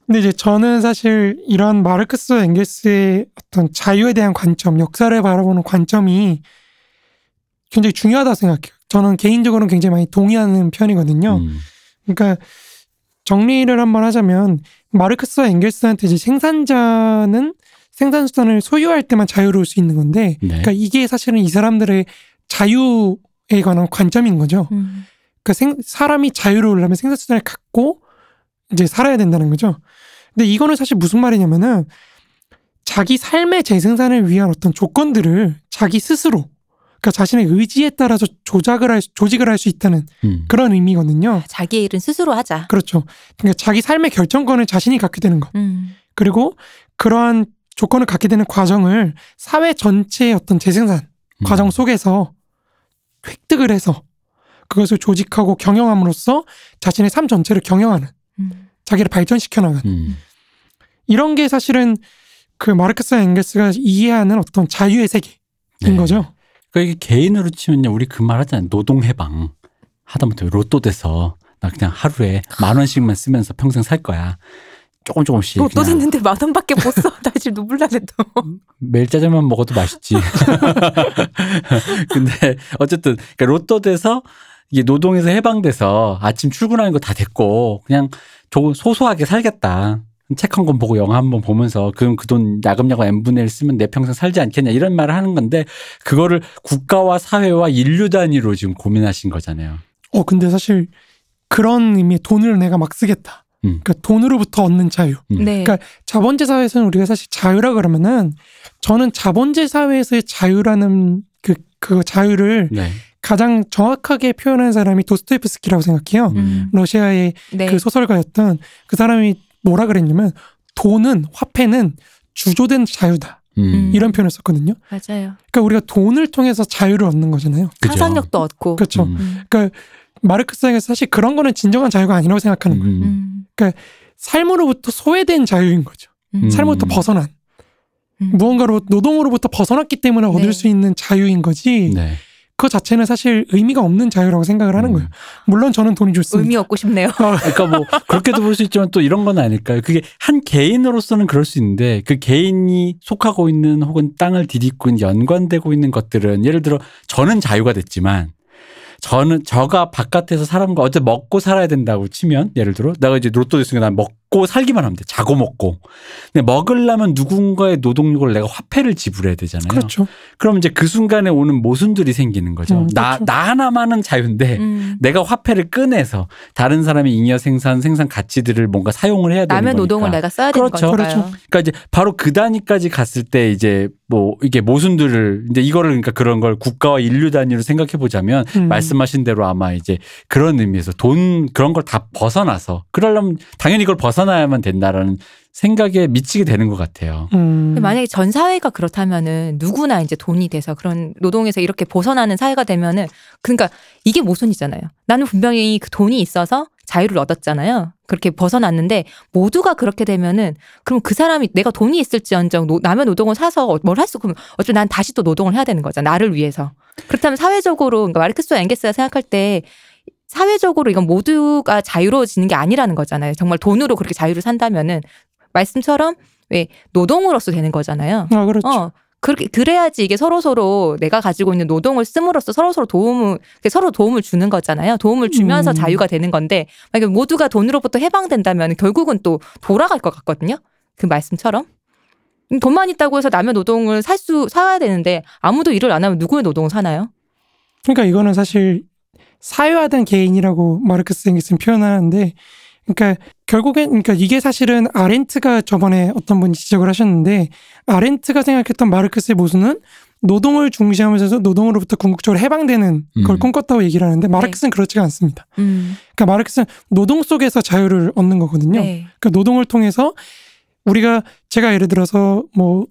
근데 이제 저는 사실 이런 마르크스 앵겔스의 어떤 자유에 대한 관점, 역사를 바라보는 관점이 굉장히 중요하다고 생각해요. 저는 개인적으로는 굉장히 많이 동의하는 편이거든요. 음. 그러니까 정리를 한번 하자면 마르크스와 앵겔스한테 이제 생산자는 생산 수단을 소유할 때만 자유로울 수 있는 건데, 네. 그러니까 이게 사실은 이 사람들의 자유에 관한 관점인 거죠. 음. 그 생, 사람이 자유로우려면 생산 수단을 갖고 이제 살아야 된다는 거죠. 근데 이거는 사실 무슨 말이냐면은 자기 삶의 재생산을 위한 어떤 조건들을 자기 스스로 그러니까 자신의 의지에 따라서 조작을 할, 수- 조직을 할 수 있다는 음. 그런 의미거든요. 자기의 일은 스스로 하자. 그렇죠. 그러니까 자기 삶의 결정권을 자신이 갖게 되는 것. 음. 그리고 그러한 조건을 갖게 되는 과정을 사회 전체의 어떤 재생산 음. 과정 속에서 획득을 해서 그것을 조직하고 경영함으로써 자신의 삶 전체를 경영하는 음. 자기를 발전시켜 나가는 음. 이런 게 사실은 그 마르크스 앵겔스가 이해하는 어떤 자유의 세계인 네. 거죠. 그러니까 이게 개인으로 치면요, 우리 그 말 하잖아요. 노동 해방. 하다못해 로또 돼서 나 그냥 하루에 만 원씩만 쓰면서 평생 살 거야. 조금 조금씩. 또, 또 그냥 됐는데 만 원밖에 못 써. 나 지금 눈물 나네 또. 매일 짜장면 먹어도 맛있지. 근데 어쨌든 그러니까 로또 돼서 이게 노동에서 해방돼서 아침 출근하는 거 다 됐고 그냥 조금 소소하게 살겠다. 책 한 권 보고 영화 한 번 보면서 그럼 그 돈 야금야금 n분의 1 쓰면 내 평생 살지 않겠냐 이런 말을 하는 건데 그거를 국가와 사회와 인류 단위로 지금 고민하신 거잖아요. 어 근데 사실 그런 의미의 돈을 내가 막 쓰겠다. 음. 그러니까 돈으로부터 얻는 자유. 음. 네. 그러니까 자본주의 사회에서는 우리가 사실 자유라 그러면은 저는 자본주의 사회에서의 자유라는 그, 그 자유를 네. 가장 정확하게 표현한 사람이 도스토옙스키라고 생각해요. 음. 러시아의 네. 그 소설가였던 그 사람이 뭐라 그랬냐면 돈은 화폐는 주조된 자유다 음. 이런 표현을 썼거든요. 맞아요. 그러니까 우리가 돈을 통해서 자유를 얻는 거잖아요. 그죠. 상상력도 얻고. 그렇죠. 음. 음. 그러니까 마르크스에게 사실 그런 거는 진정한 자유가 아니라고 생각하는 거예요. 음. 음. 삶으로부터 소외된 자유인 거죠. 음. 삶으로부터 벗어난 음. 무언가로 노동으로부터 벗어났기 때문에 얻을 네. 수 있는 자유인 거지. 네. 그 자체는 사실 의미가 없는 자유라고 생각을 하는 음. 거예요. 물론 저는 돈이 좋습니다. 의미 얻고 싶네요. 그러니까 뭐 그렇게도 볼 수 있지만 또 이런 건 아닐까요? 그게 한 개인으로서는 그럴 수 있는데 그 개인이 속하고 있는 혹은 땅을 디딛고 있는 연관되고 있는 것들은 예를 들어 저는 자유가 됐지만 저는 저가 바깥에서 사람과 어째 먹고 살아야 된다고 치면 예를 들어 내가 이제 로또 됐으니까 난 먹고 살기만 하면 돼 자고 먹고 근데 먹으려면 누군가의 노동력을 내가 화폐를 지불해야 되잖아요. 그렇죠. 그럼 이제 그 순간에 오는 모순들이 생기는 거죠. 음, 나, 그렇죠. 나 하나만은 자유인데 음. 내가 화폐를 꺼내서 다른 사람의 잉여 생산 생산 가치들을 뭔가 사용을 해야 되는 남의 거니까. 노동을 내가 써야 되는 그렇죠. 거니까요. 그렇죠. 그러니까 이제 바로 그 단위까지 갔을 때 이제 뭐 이게 모순들을 이제 이거를 그러니까 그런 걸 국가와 인류 단위로 생각해 보자면 음. 말씀하신 대로 아마 이제 그런 의미에서 돈 그런 걸 다 벗어나서 그러려면 당연히 이걸 벗어 나야만 된다라는 생각에 미치게 되는 것 같아요. 음. 만약에 전 사회가 그렇다면은 누구나 이제 돈이 돼서 그런 노동에서 이렇게 벗어나는 사회가 되면은 그러니까 이게 모순이잖아요. 나는 분명히 그 돈이 있어서 자유를 얻었잖아요. 그렇게 벗어났는데 모두가 그렇게 되면은 그럼 그 사람이 내가 돈이 있을지언정 노- 남의 노동을 사서 뭘 할 수 그럼 어차피 난 다시 또 노동을 해야 되는 거잖아. 나를 위해서. 그렇다면 사회적으로 그러니까 마르크스와 엥겔스가 생각할 때 사회적으로 이건 모두가 자유로워지는 게 아니라는 거잖아요. 정말 돈으로 그렇게 자유를 산다면은 말씀처럼 왜 노동으로서 되는 거잖아요. 아 그렇죠. 어. 그렇게 그래야지 이게 서로 서로 내가 가지고 있는 노동을 씀으로써 서로 서로 도움을 서로 도움을 주는 거잖아요. 도움을 주면서 음. 자유가 되는 건데 만약에 모두가 돈으로부터 해방된다면 결국은 또 돌아갈 것 같거든요. 그 말씀처럼 음, 돈만 있다고 해서 남의 노동을 살 수 사야 되는데 아무도 일을 안 하면 누구의 노동을 사나요? 그러니까 이거는 사실 사회화된 개인이라고 마르크스 엥게스는 표현하는데 그러니까 결국엔 그러니까 이게 사실은 아렌트가 저번에 어떤 분이 지적을 하셨는데 아렌트가 생각했던 마르크스의 모순은 노동을 중시하면서 노동으로부터 궁극적으로 해방되는 걸 음. 꿈꿨다고 얘기를 하는데 마르크스는 그렇지가 않습니다. 음. 그러니까 마르크스는 노동 속에서 자유를 얻는 거거든요. 네. 그러니까 노동을 통해서 우리가 제가 예를 들어서 뭐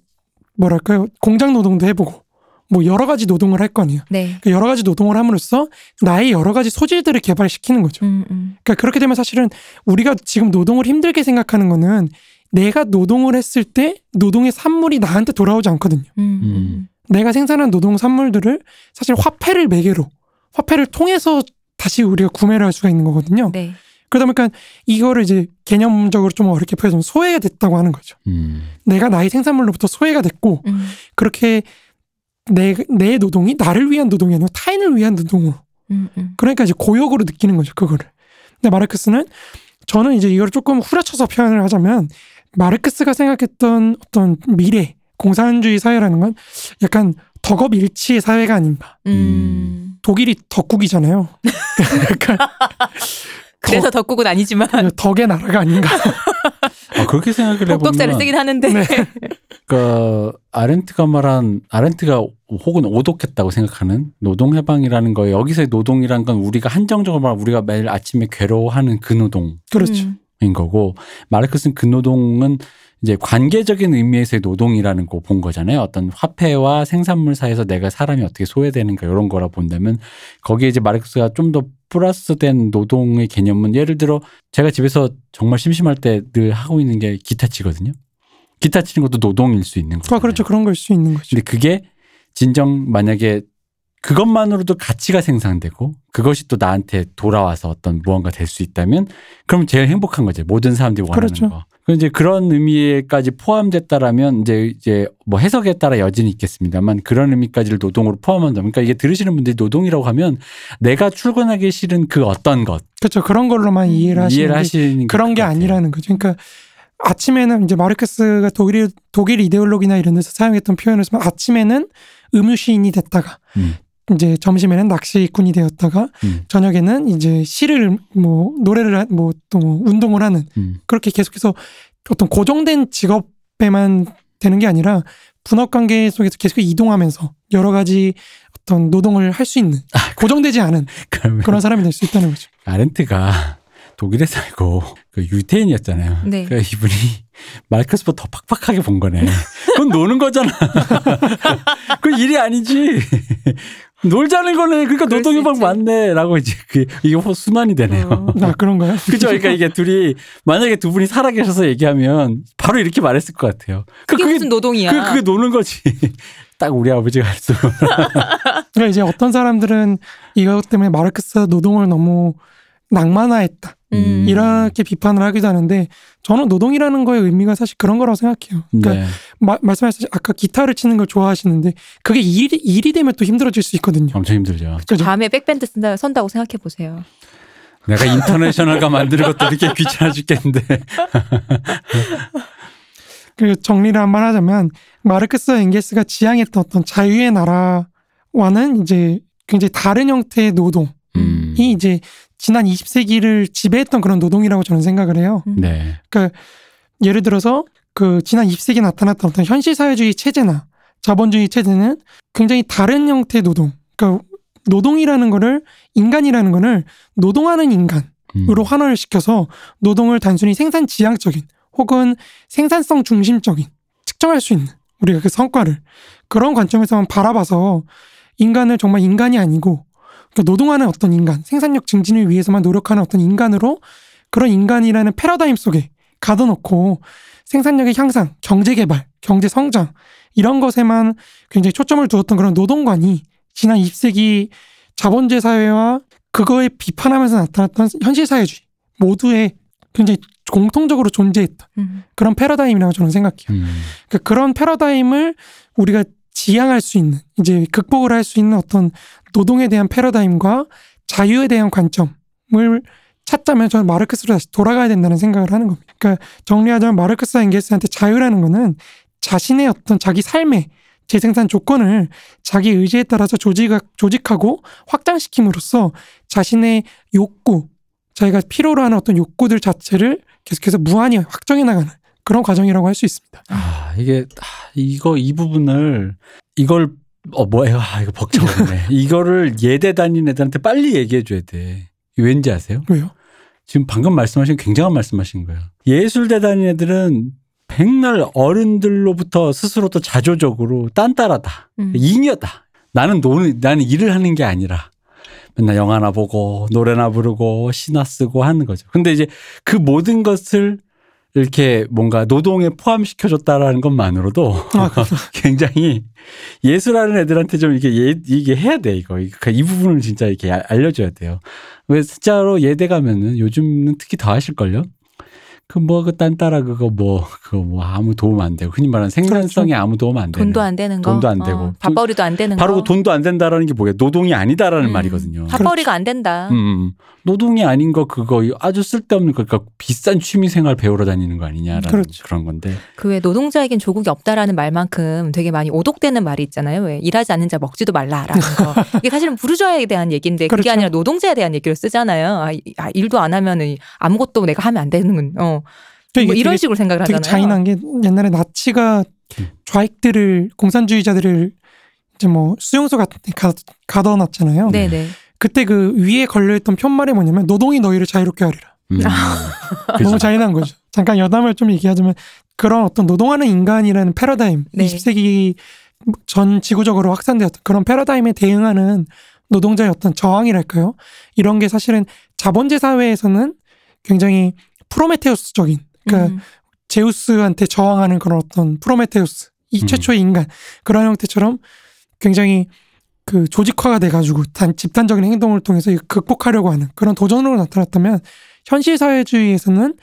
뭐랄까요 공장 노동도 해보고 뭐 여러 가지 노동을 할 거 아니에요. 네. 그 여러 가지 노동을 함으로써 나의 여러 가지 소질들을 개발시키는 거죠. 음, 음. 그러니까 그렇게 되면 사실은 우리가 지금 노동을 힘들게 생각하는 거는 내가 노동을 했을 때 노동의 산물이 나한테 돌아오지 않거든요. 음, 음. 음. 내가 생산한 노동 산물들을 사실 화폐를 매개로 화폐를 통해서 다시 우리가 구매를 할 수가 있는 거거든요. 네. 그러다 보니까 이거를 이제 개념적으로 좀 어렵게 표현하면 소외가 됐다고 하는 거죠. 음. 내가 나의 생산물로부터 소외가 됐고 음, 그렇게 내, 내 노동이 나를 위한 노동이 아니라 타인을 위한 노동으로. 음, 음. 그러니까 이제 고역으로 느끼는 거죠 그거를. 근데 마르크스는 저는 이제 이걸 조금 후려쳐서 표현을 하자면 마르크스가 생각했던 어떤 미래 공산주의 사회라는 건 약간 덕업 일치의 사회가 아닌가. 음. 독일이 덕국이잖아요. 약간 그래서 덕국은 아니지만. 덕의 나라가 아닌가 아, 그렇게 생각을 복독자를 해보면 쓰긴 하는데 네. 그 아렌트가 말한 아렌트가 혹은 오독했다고 생각하는 노동 해방이라는 거 여기서의 노동이란 건 우리가 한정적으로 말 우리가 매일 아침에 괴로워하는 그 노동인 그렇죠 음. 거고 마르크스는 그 노동은 이제 관계적인 의미에서의 노동이라는 거 본 거잖아요. 어떤 화폐와 생산물 사이에서 내가 사람이 어떻게 소외되는가 이런 거라 본다면 거기에 이제 마르크스가 좀 더 플러스된 노동의 개념은 예를 들어 제가 집에서 정말 심심할 때 늘 하고 있는 게 기타 치거든요. 기타 치는 것도 노동일 수 있는 거죠. 아 그렇죠 그런 걸 수 있는 거죠 근데 그게 진정 만약에 그것만으로도 가치가 생산되고 그것이 또 나한테 돌아와서 어떤 무언가 될 수 있다면 그럼 제일 행복한 거죠. 모든 사람들이 원하는 그렇죠. 거. 그 이제 그런 의미까지 포함됐다라면 이제 이제 뭐 해석에 따라 여진이 있겠습니다만 그런 의미까지를 노동으로 포함한다. 그러니까 이게 들으시는 분들이 노동이라고 하면 내가 출근하기 싫은 그 어떤 것 그렇죠 그런 걸로만 이해를 하시는 이해를 게 하시는 그런 게것 같아요. 아니라는 거죠. 그러니까 아침에는 이제 마르크스가 독일 독일 이데올로기나 이런 데서 사용했던 표현을 쓰면 아침에는 음유 시인이 됐다가 음. 이제 점심에는 낚시꾼이 되었다가 음. 저녁에는 이제 시를 뭐 노래를 뭐또 운동을 하는 음. 그렇게 계속해서 어떤 고정된 직업에만 되는 게 아니라 분업 관계 속에서 계속 이동하면서 여러 가지 어떤 노동을 할 수 있는 고정되지 않은 그런 사람이 될 수 있다는 거죠. 아렌트가 독일에 살고 그 유태인이었잖아요. 네. 그러니까 이분이 마르크스보다 더 팍팍하게 본 거네. 그건 노는 거잖아. 그 일이 아니지. 놀자는 거네. 그러니까 있지. 맞네라고 이제 그 이게 호- 순환이 되네요. 어. 아 그런가요? 그죠? 그러니까 이게 둘이 만약에 두 분이 살아계셔서 얘기하면 바로 이렇게 말했을 것 같아요. 그 그게 무슨 노동이야? 그 그게 노는 거지. 딱 우리 아버지가 할 수. 그러니까 이제 어떤 사람들은 이것 때문에 마르크스 노동을 너무 낭만화했다. 음. 이렇게 비판을 하기도 하는데 저는 노동이라는 거의 의미가 사실 그런 거라고 생각해요. 그러니까 네. 마- 말씀하셨듯이 아까 기타를 치는 걸 좋아하시는데 그게 일이, 일이 되면 또 힘들어질 수 있거든요. 엄청 힘들죠. 그죠? 밤에 백밴드 쓴다 선다고 생각해 보세요. 내가 인터내셔널가 만드는 것도 이렇게 귀찮아 죽겠는데. 그 정리를 한 번 하자면 마르크스와 엥게스가 지향했던 어떤 자유의 나라와는 이제 굉장히 다른 형태의 노동 이 음. 이제 지난 20세기를 지배했던 그런 노동이라고 저는 생각을 해요. 네. 그러니까 예를 들어서 그 지난 20세기에 나타났던 어떤 현실 사회주의 체제나 자본주의 체제는 굉장히 다른 형태의 노동. 그러니까 노동이라는 거를 인간이라는 거를 노동하는 인간으로 음. 환원을 시켜서 노동을 단순히 생산 지향적인 혹은 생산성 중심적인 측정할 수 있는 우리가 그 성과를 그런 관점에서만 바라봐서 인간을 정말 인간이 아니고 그러니까 노동하는 어떤 인간, 생산력 증진을 위해서만 노력하는 어떤 인간으로 그런 인간이라는 패러다임 속에 가둬놓고 생산력의 향상, 경제 개발, 경제 성장 이런 것에만 굉장히 초점을 두었던 그런 노동관이 지난 20세기 자본주의 사회와 그거에 비판하면서 나타났던 현실사회주의 모두에 굉장히 공통적으로 존재했던 음. 그런 패러다임이라고 저는 생각해요. 음. 그러니까 그런 패러다임을 우리가 지향할 수 있는 이제 극복을 할 수 있는 어떤 노동에 대한 패러다임과 자유에 대한 관점을 찾자면 저는 마르크스로 다시 돌아가야 된다는 생각을 하는 겁니다. 그러니까 정리하자면 마르크스와 엥겔스한테 자유라는 거는 자신의 어떤 자기 삶의 재생산 조건을 자기 의지에 따라서 조직, 조직하고 확장시킴으로써 자신의 욕구, 자기가 필요로 하는 어떤 욕구들 자체를 계속해서 무한히 확정해 나가는 그런 과정이라고 할 수 있습니다. 아, 이게, 아, 이거, 이 부분을, 이걸, 어, 뭐예요? 아, 이거 벅차오르네. 이거를 예대 다니는 애들한테 빨리 얘기해줘야 돼. 왠지 아세요? 왜요? 지금 방금 말씀하신 굉장한 말씀하신 거예요. 예술대 다니는 애들은 백날 어른들로부터 스스로도 자조적으로 딴따라다. 음. 잉여다. 나는 노는, 나는 일을 하는 게 아니라 맨날 영화나 보고 노래나 부르고 시나 쓰고 하는 거죠. 근데 이제 그 모든 것을 이렇게 뭔가 노동에 포함시켜줬다라는 것만으로도 아. 굉장히 예술하는 애들한테 좀 이게 예, 이게 해야 돼 이거 그러니까 이 부분을 진짜 이렇게 알- 알려줘야 돼요. 왜 진짜로 예대 가면은 요즘은 특히 더 하실걸요. 그 뭐 그 딴따라 그거 뭐 그거 뭐 아무 도움 안 되고 흔히 말하는 생산성에 아무 도움 안 되는 돈도 안 되는 거. 돈도 안 되고. 어, 밥벌이도 안 되는 바로 거. 그 돈도 안 된다라는 게 뭐예요? 노동이 아니다라는 음. 말이거든요. 밥벌이가 안 된다. 음, 음. 노동이 아닌 거 그거 아주 쓸데없는 거 그러니까 비싼 취미 생활 배우러 다니는 거 아니냐라는 그렇죠. 그런 건데. 그 왜 노동자에겐 조국이 없다라는 말만큼 되게 많이 오독되는 말이 있잖아요. 왜 일하지 않는 자 먹지도 말라라는 거. 이게 사실은 부르주아에 대한 얘기인데 그게 그렇죠. 아니라 노동자에 대한 얘기로 쓰잖아요. 아, 이- 아, 일도 안 하면은 아무것도 내가 하면 안 되는 어. 뭐 이런 되게, 식으로 생각을 되게 하잖아요. 잔인한 게 옛날에 나치가 음. 좌익들을 공산주의자들을 이제 뭐 수용소 같은 데 가, 가둬놨잖아요. 네, 네. 그때 그 위에 걸려있던 편말이 뭐냐면 노동이 너희를 자유롭게 하리라. 음. 너무 그죠. 잔인한 거죠. 잠깐 여담을 좀 얘기하자면 그런 어떤 노동하는 인간이라는 패러다임, 네. 20세기 전 지구적으로 확산되었던 그런 패러다임에 대응하는 노동자의 어떤 저항이랄까요? 이런 게 사실은 자본제 사회에서는 굉장히 프로메테우스적인, 그러니까 음. 제우스한테 저항하는 그런 어떤 프로메테우스, 이 음. 최초의 인간 그런 형태처럼 굉장히 그 조직화가 돼가지고 단 집단적인 행동을 통해서 극복하려고 하는 그런 도전으로 나타났다면 현실 사회주의에서는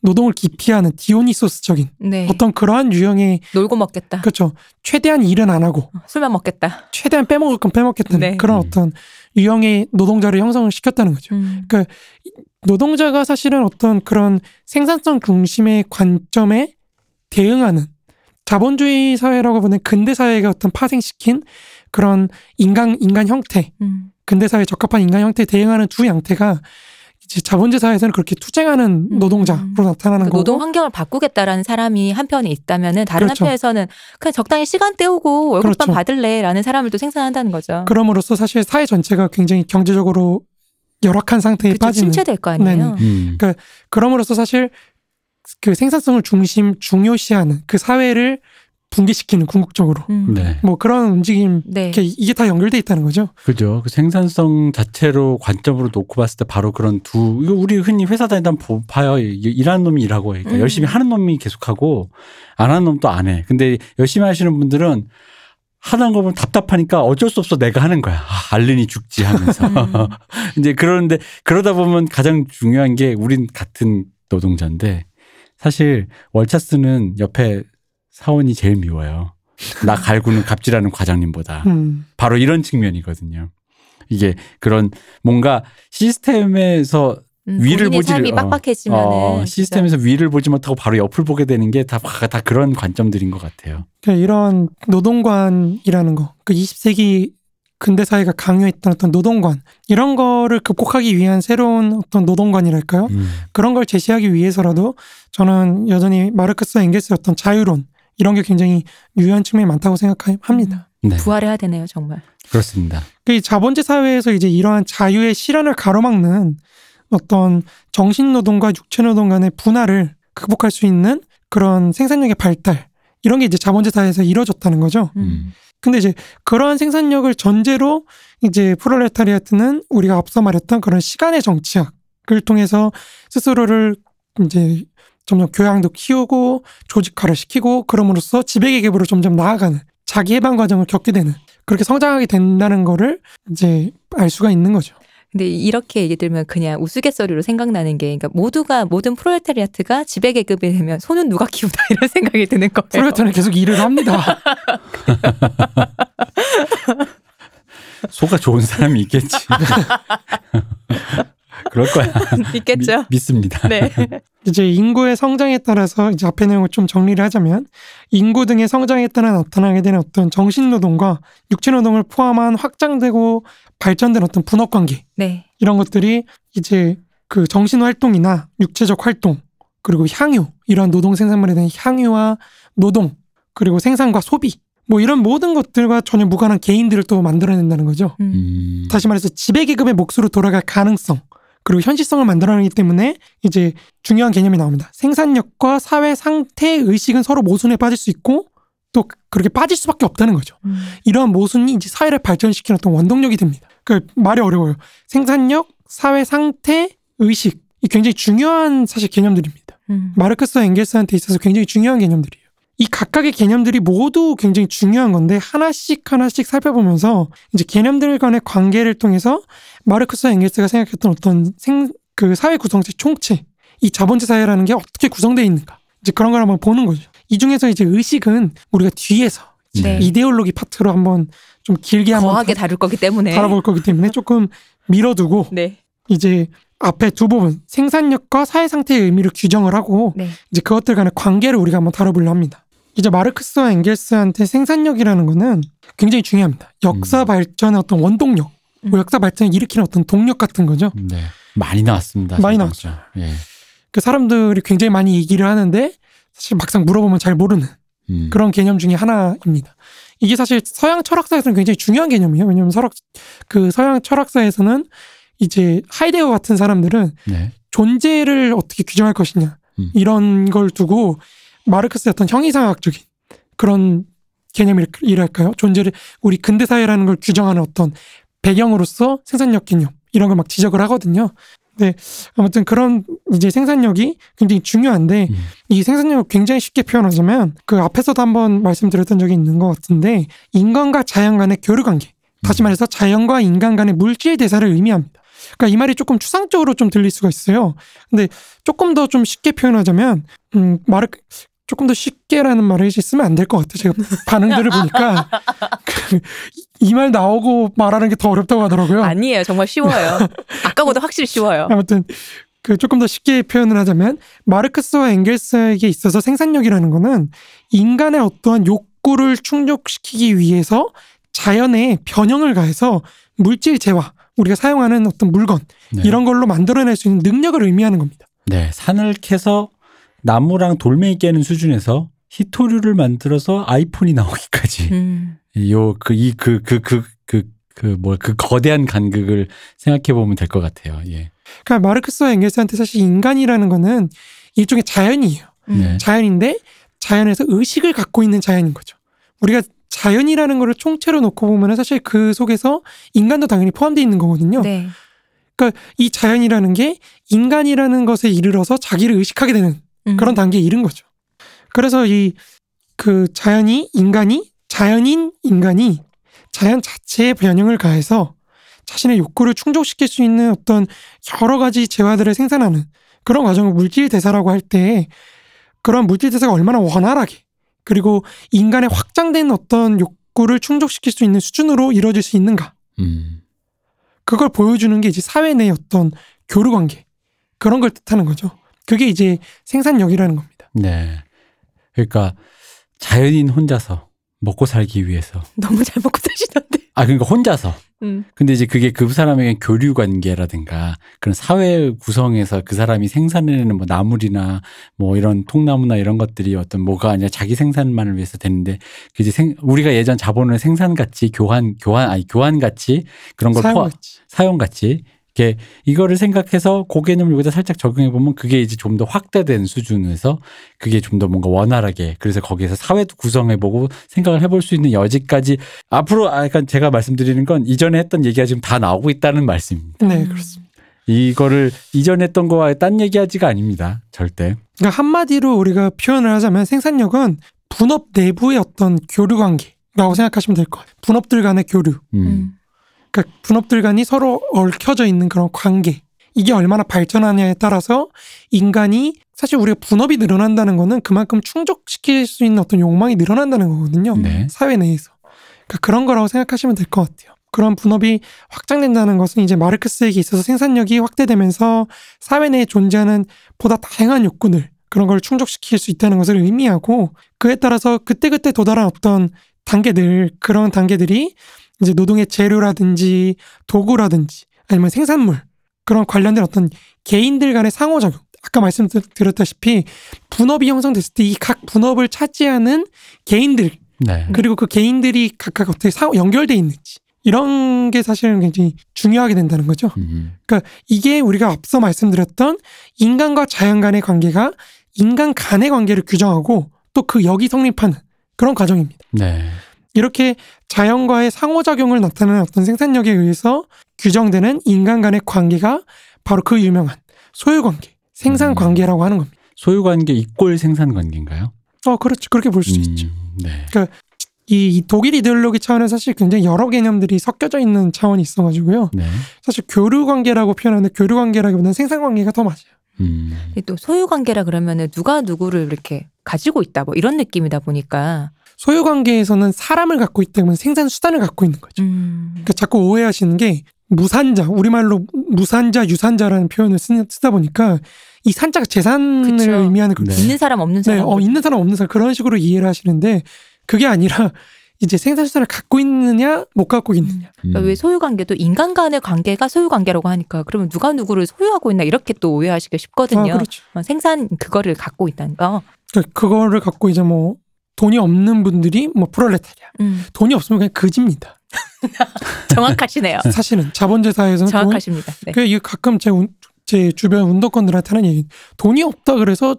노동을 기피하는 디오니소스적인 네. 어떤 그러한 유형의 놀고 먹겠다. 그렇죠 최대한 일은 안 하고 술만 먹겠다. 최대한 빼먹을 건 빼먹겠다는 네. 그런 음. 어떤 유형의 노동자를 형성을 시켰다는 거죠. 음. 노동자가 사실은 어떤 그런 생산성 중심의 관점에 대응하는 자본주의 사회라고 보는 근대 사회가 어떤 파생시킨 그런 인간 인간 형태, 음. 근대 사회에 적합한 인간 형태에 대응하는 두 양태가 이제 자본주의 사회에서는 그렇게 투쟁하는 음. 노동자로 나타나는 그 거고 노동 환경을 바꾸겠다라는 사람이 한편에 있다면은 다른 그렇죠. 한편에서는 그냥 적당히 시간 때우고 월급만 그렇죠. 받을래라는 사람을 또 생산한다는 거죠. 그럼으로써 사실 사회 전체가 굉장히 경제적으로 열악한 상태에 그렇죠. 빠지는 침체될 거 아니에요. 음. 그럼으로써 사실 그 생산성을 중심 중요시하는 그 사회를 붕괴시키는 궁극적으로 음. 네. 뭐 그런 움직임 네. 이게 다 연결돼 있다는 거죠. 그죠. 그 생산성 자체로 관점으로 놓고 봤을 때 바로 그런 두, 이거 우리 흔히 회사 다니다 보- 봐요. 이- 일하는 놈이 일하고 해. 그러니까 음. 열심히 하는 놈이 계속하고 안 하는 놈또안 해. 근데 열심히 하시는 분들은 하는 거 보면 답답하니까 어쩔 수 없어 내가 하는 거야. 아, 알른이 죽지 하면서. 음. 이제 그러는데 그러다 보면 가장 중요한 게 우린 같은 노동자인데 사실 월차 쓰는 옆에 사원이 제일 미워요. 나 갈구는 갑질하는 과장님보다. 음. 바로 이런 측면이거든요. 이게 그런 뭔가 시스템에서 음, 위를 보지를- 삶이 어, 빡빡해지면은 어, 시스템에서 위를 보지 못하고 바로 옆을 보게 되는 게다다 그런 관점들인 것 같아요. 그러니까 이런 노동관이라는 거, 그 20세기 근대 사회가 강요했던 어떤 노동관 이런 거를 극복하기 위한 새로운 어떤 노동관이랄까요? 음. 그런 걸 제시하기 위해서라도 저는 여전히 마르크스와 엥겔스의 어떤 자유론 이런 게 굉장히 유효한 측면이 많다고 생각합니다. 네, 부활해야 되네요, 정말. 그렇습니다. 그 자본제 사회에서 이제 이러한 자유의 실현을 가로막는 어떤 정신 노동과 육체 노동 간의 분할을 극복할 수 있는 그런 생산력의 발달 이런 게 이제 자본주의 사회에서 이루어졌다는 거죠. 음. 근데 이제 그러한 생산력을 전제로 이제 프롤레타리아트는 우리가 앞서 말했던 그런 시간의 정치학을 통해서 스스로를 이제 점점 교양도 키우고 조직화를 시키고 그럼으로써 지배계급으로 점점 나아가는 자기 해방 과정을 겪게 되는 그렇게 성장하게 된다는 거를 이제 알 수가 있는 거죠. 근데 이렇게 얘기 들으면 그냥 우스갯소리로 생각나는 게 그러니까 모두가 모든 프롤레타리아트가 지배 계급이 되면 손은 누가 키우다 이런 생각이 드는 거예요. 프롤레타리아는 계속 일을 합니다. 소가 좋은 사람이 있겠지. 그럴 거야. 있겠죠. 미- 믿습니다. 네. 이제 인구의 성장에 따라서 이제 앞에 내용을 좀 정리를 하자면 인구 등의 성장에 따라 나타나게 되는 어떤 정신 노동과 육체 노동을 포함한 확장되고 발전된 어떤 분업 관계 네. 이런 것들이 이제 그 정신 활동이나 육체적 활동 그리고 향유 이러한 노동 생산물에 대한 향유와 노동 그리고 생산과 소비 뭐 이런 모든 것들과 전혀 무관한 개인들을 또 만들어낸다는 거죠. 음. 음. 다시 말해서 지배계급의 몫으로 돌아갈 가능성 그리고 현실성을 만들어내기 때문에 이제 중요한 개념이 나옵니다. 생산력과 사회 상태 의식은 서로 모순에 빠질 수 있고 또 그렇게 빠질 수밖에 없다는 거죠. 음. 이러한 모순이 이제 사회를 발전시키는 어떤 원동력이 됩니다. 그 말이 어려워요. 생산력, 사회 상태, 의식 이 굉장히 중요한 사실 개념들입니다. 음. 마르크스와 엥겔스한테 있어서 굉장히 중요한 개념들이에요. 이 각각의 개념들이 모두 굉장히 중요한 건데 하나씩 하나씩 살펴보면서 이제 개념들 간의 관계를 통해서 마르크스와 엥겔스가 생각했던 어떤 생, 그 사회 구성체 총체, 이 자본주의 사회라는 게 어떻게 구성되어 있는가. 이제 그런 걸 한번 보는 거죠. 이 중에서 이제 의식은 우리가 뒤에서 네. 이데올로기 파트로 한번 좀 길게 한번 거하게 다룰 거기 때문에. 다뤄볼 거기 때문에 조금 밀어두고 네. 이제 앞에 두 부분 생산력과 사회 상태의 의미를 규정을 하고 네. 이제 그것들 간의 관계를 우리가 한번 다뤄보려 합니다. 이제 마르크스와 엥겔스한테 생산력이라는 거는 굉장히 중요합니다. 역사 음. 발전의 어떤 원동력, 음. 뭐 역사 발전을 일으키는 어떤 동력 같은 거죠. 네. 많이 나왔습니다. 많이 진짜. 예. 그 사람들이 굉장히 많이 얘기를 하는데 사실 막상 물어보면 잘 모르는 음. 그런 개념 중에 하나입니다. 이게 사실 서양 철학사에서는 굉장히 중요한 개념이에요. 왜냐하면 서학 그 서양 철학사에서는 이제 하이데거 같은 사람들은 네. 존재를 어떻게 규정할 것이냐 음. 이런 걸 두고 마르크스의 어떤 형이상학적인 그런 개념이랄까요? 존재를 우리 근대 사회라는 걸 규정하는 어떤 배경으로서 생산력 개념 이런 걸 막 지적을 하거든요. 네, 아무튼 그런 이제 생산력이 굉장히 중요한데 음. 이 생산력을 굉장히 쉽게 표현하자면 그 앞에서도 한번 말씀드렸던 적이 있는 것 같은데 인간과 자연 간의 교류 관계 다시 음. 말해서 자연과 인간 간의 물질 대사를 의미합니다. 그러니까 이 말이 조금 추상적으로 좀 들릴 수가 있어요. 근데 조금 더 좀 쉽게 표현하자면 음 말을 조금 더 쉽게라는 말을 이제 쓰면 안 될 것 같아요. 제가 반응들을 보니까 그이말 나오고 말하는 게 더 어렵다고 하더라고요. 아니에요. 정말 쉬워요. 아까보다 확실히 쉬워요. 아무튼 그 조금 더 쉽게 표현을 하자면 마르크스와 엥겔스에게 있어서 생산력이라는 거는 인간의 어떠한 욕구를 충족시키기 위해서 자연에 변형을 가해서 물질 재화 우리가 사용하는 어떤 물건 네. 이런 걸로 만들어낼 수 있는 능력을 의미하는 겁니다. 네. 산을 캐서 나무랑 돌멩이 깨는 수준에서 히토류를 만들어서 아이폰이 나오기까지 음. 요그이그그그그그뭐그 거대한 간극을 생각해 보면 될 것 같아요. 예. 그러니까 마르크스와 엥겔스한테 사실 인간이라는 거는 일종의 자연이에요. 음. 네. 자연인데 자연에서 의식을 갖고 있는 자연인 거죠. 우리가 자연이라는 거를 총체로 놓고 보면 사실 그 속에서 인간도 당연히 포함되어 있는 거거든요. 네. 이 자연이라는 게 인간이라는 것에 이르러서 자기를 의식하게 되는 음. 그런 단계에 이른 거죠. 그래서 이 그 자연이 인간이 자연인 인간이 자연 자체의 변형을 가해서 자신의 욕구를 충족시킬 수 있는 어떤 여러 가지 재화들을 생산하는 그런 과정을 물질 대사라고 할 때 그런 물질 대사가 얼마나 원활하게 그리고 인간의 확장된 어떤 욕구를 충족시킬 수 있는 수준으로 이루어질 수 있는가 음. 그걸 보여주는 게 이제 사회 내 어떤 교류 관계 그런 걸 뜻하는 거죠. 그게 이제 생산력이라는 겁니다. 네. 그러니까 자연인 혼자서 먹고 살기 위해서 너무 잘 먹고 사시던데. 아 그러니까 혼자서 음. 근데 이제 그게 그 사람에게 교류 관계라든가 그런 사회 구성에서 그 사람이 생산해내는 뭐 나물이나 뭐 이런 통나무나 이런 것들이 어떤 뭐가 아니라 자기 생산만을 위해서 되는데 그 이제 생, 우리가 예전 자본을 생산 가치 교환 교환 아니 교환 가치 그런 걸 포함. 사용 가치 이게 이거를 생각해서 고개념을 여기다 살짝 적용해 보면 그게 이제 좀 더 확대된 수준에서 그게 좀 더 뭔가 원활하게 그래서 거기에서 사회도 구성해 보고 생각을 해볼 수 있는 여지까지 앞으로 아 약간 제가 말씀드리는 건 이전에 했던 얘기가 지금 다 나오고 있다는 말씀입니다. 네, 음. 그렇습니다. 이거를 이전에 했던 거와 딴 얘기하지가 아닙니다. 절대. 그러니까 한마디로 우리가 표현을 하자면 생산력은 분업 내부의 어떤 교류 관계라고 생각하시면 될것 같아요. 분업들 간의 교류. 음. 음. 그러니까 분업들 간이 서로 얽혀져 있는 그런 관계. 이게 얼마나 발전하냐에 따라서 인간이 사실 우리가 분업이 늘어난다는 거는 그만큼 충족시킬 수 있는 어떤 욕망이 늘어난다는 거거든요. 네. 사회 내에서. 그러니까 그런 거라고 생각하시면 될 것 같아요. 그런 분업이 확장된다는 것은 이제 마르크스에게 있어서 생산력이 확대되면서 사회 내에 존재하는 보다 다양한 욕구들 그런 걸 충족시킬 수 있다는 것을 의미하고 그에 따라서 그때그때 도달한 어떤 단계들 그런 단계들이 이제 노동의 재료라든지 도구라든지 아니면 생산물 그런 관련된 어떤 개인들 간의 상호작용 아까 말씀드렸다시피 분업이 형성됐을 때 이 각 분업을 차지하는 개인들 네. 그리고 그 개인들이 각각 어떻게 상 연결돼 있는지 이런 게 사실은 굉장히 중요하게 된다는 거죠. 음. 이게 우리가 앞서 말씀드렸던 인간과 자연 간의 관계가 인간 간의 관계를 규정하고 또그 역이 성립하는 그런 과정입니다. 네. 이렇게 자연과의 상호작용을 나타내는 어떤 생산력에 의해서 규정되는 인간 간의 관계가 바로 그 유명한 소유관계, 생산관계라고 하는 겁니다. 소유 관계 이꼴 생산 관계인가요? 어, 그렇죠. 그렇게 볼수 음, 있죠. 네. 이, 이 독일 이데올로기 차원은 사실 굉장히 여러 개념들이 섞여져 있는 차원이 있어가지고요. 네. 사실 교류 관계라고 표현하는데 교류 관계라기보다는 생산 관계가 더 맞아요. 음. 또 소유 관계라 그러면은 누가 누구를 이렇게 가지고 있다 뭐 이런 느낌이다 보니까 소유 관계에서는 사람을 갖고 있기 때문에 생산 수단을 갖고 있는 거죠. 음. 그러니까 자꾸 오해하시는 게 무산자, 우리말로 무산자, 유산자라는 표현을 쓰, 다 보니까 이 산자가 재산을 그쵸. 의미하는 거예요. 네. 있는 사람 없는 네, 사람 어, 있는 사람 없는 사람 그런 식으로 이해를 하시는데 그게 아니라 이제 생산 수단을 갖고 있느냐 못 갖고 있느냐. 그러니까 음. 왜 소유 관계도 인간 간의 관계가 소유 관계라고 하니까 그러면 누가 누구를 소유하고 있나 이렇게 또 오해하시기 쉽거든요. 아, 그렇죠. 어, 생산 그거를 갖고 있다는 거. 그러니까 그거를 갖고 이제 뭐 돈이 없는 분들이 뭐 프롤레타리아. 음, 돈이 없으면 그냥 거지입니다. 정확하시네요. 사실은 돈, 정확하십니다. 네. 그 이게 가끔 제, 운- 제 주변 운동권들한테 하는 얘기 돈이 없다 그래서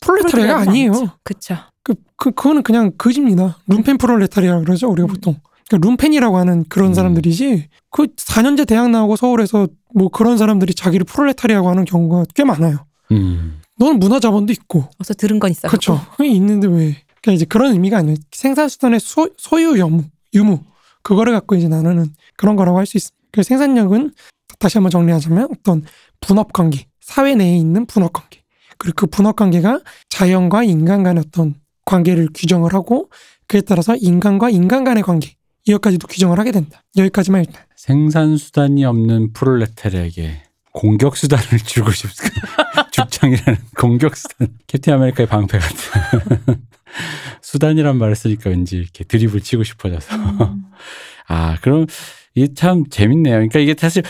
프롤레타리아가 아니에요. 그렇죠. 그, 그 그거는 그냥 거지입니다. 룸펜 프롤레타리아 그러죠 우리가 음. 보통. 그러니까 룸펜이라고 하는 그런 음. 사람들이지. 그 4년제 대학 나오고 서울에서 뭐 그런 사람들이 자기를 프롤레타리아고 하는 경우가 꽤 많아요. 음. 너는 문화 자본도 있고. 어서 들은 건 있어. 그렇죠. 그게 있는데 왜? 그러니까 이제 그런 의미가 아니에요. 생산수단의 소, 소유 유무, 유무 그거를 갖고 이제 나누는 그런 거라고 할 수 있습니다. 그래서 생산력은 다시 한번 정리하자면 어떤 분업 관계, 사회 내에 있는 분업 관계, 그리고 그 분업 관계가 자연과 인간 간의 어떤 관계를 규정을 하고 그에 따라서 인간과 인간 간의 관계 이것까지도 규정을 하게 된다. 여기까지만 일단. 생산 수단이 없는 프롤레타리에게 공격 수단을 주고 싶습니다. 죽창이라는 공격 수단. 캡틴 아메리카의 방패 같은 수단이란 말을 쓰니까 왠지 이렇게 드립을 치고 싶어져서. 음. 아, 그럼 이게 참 재밌네요. 그러니까 이게 사실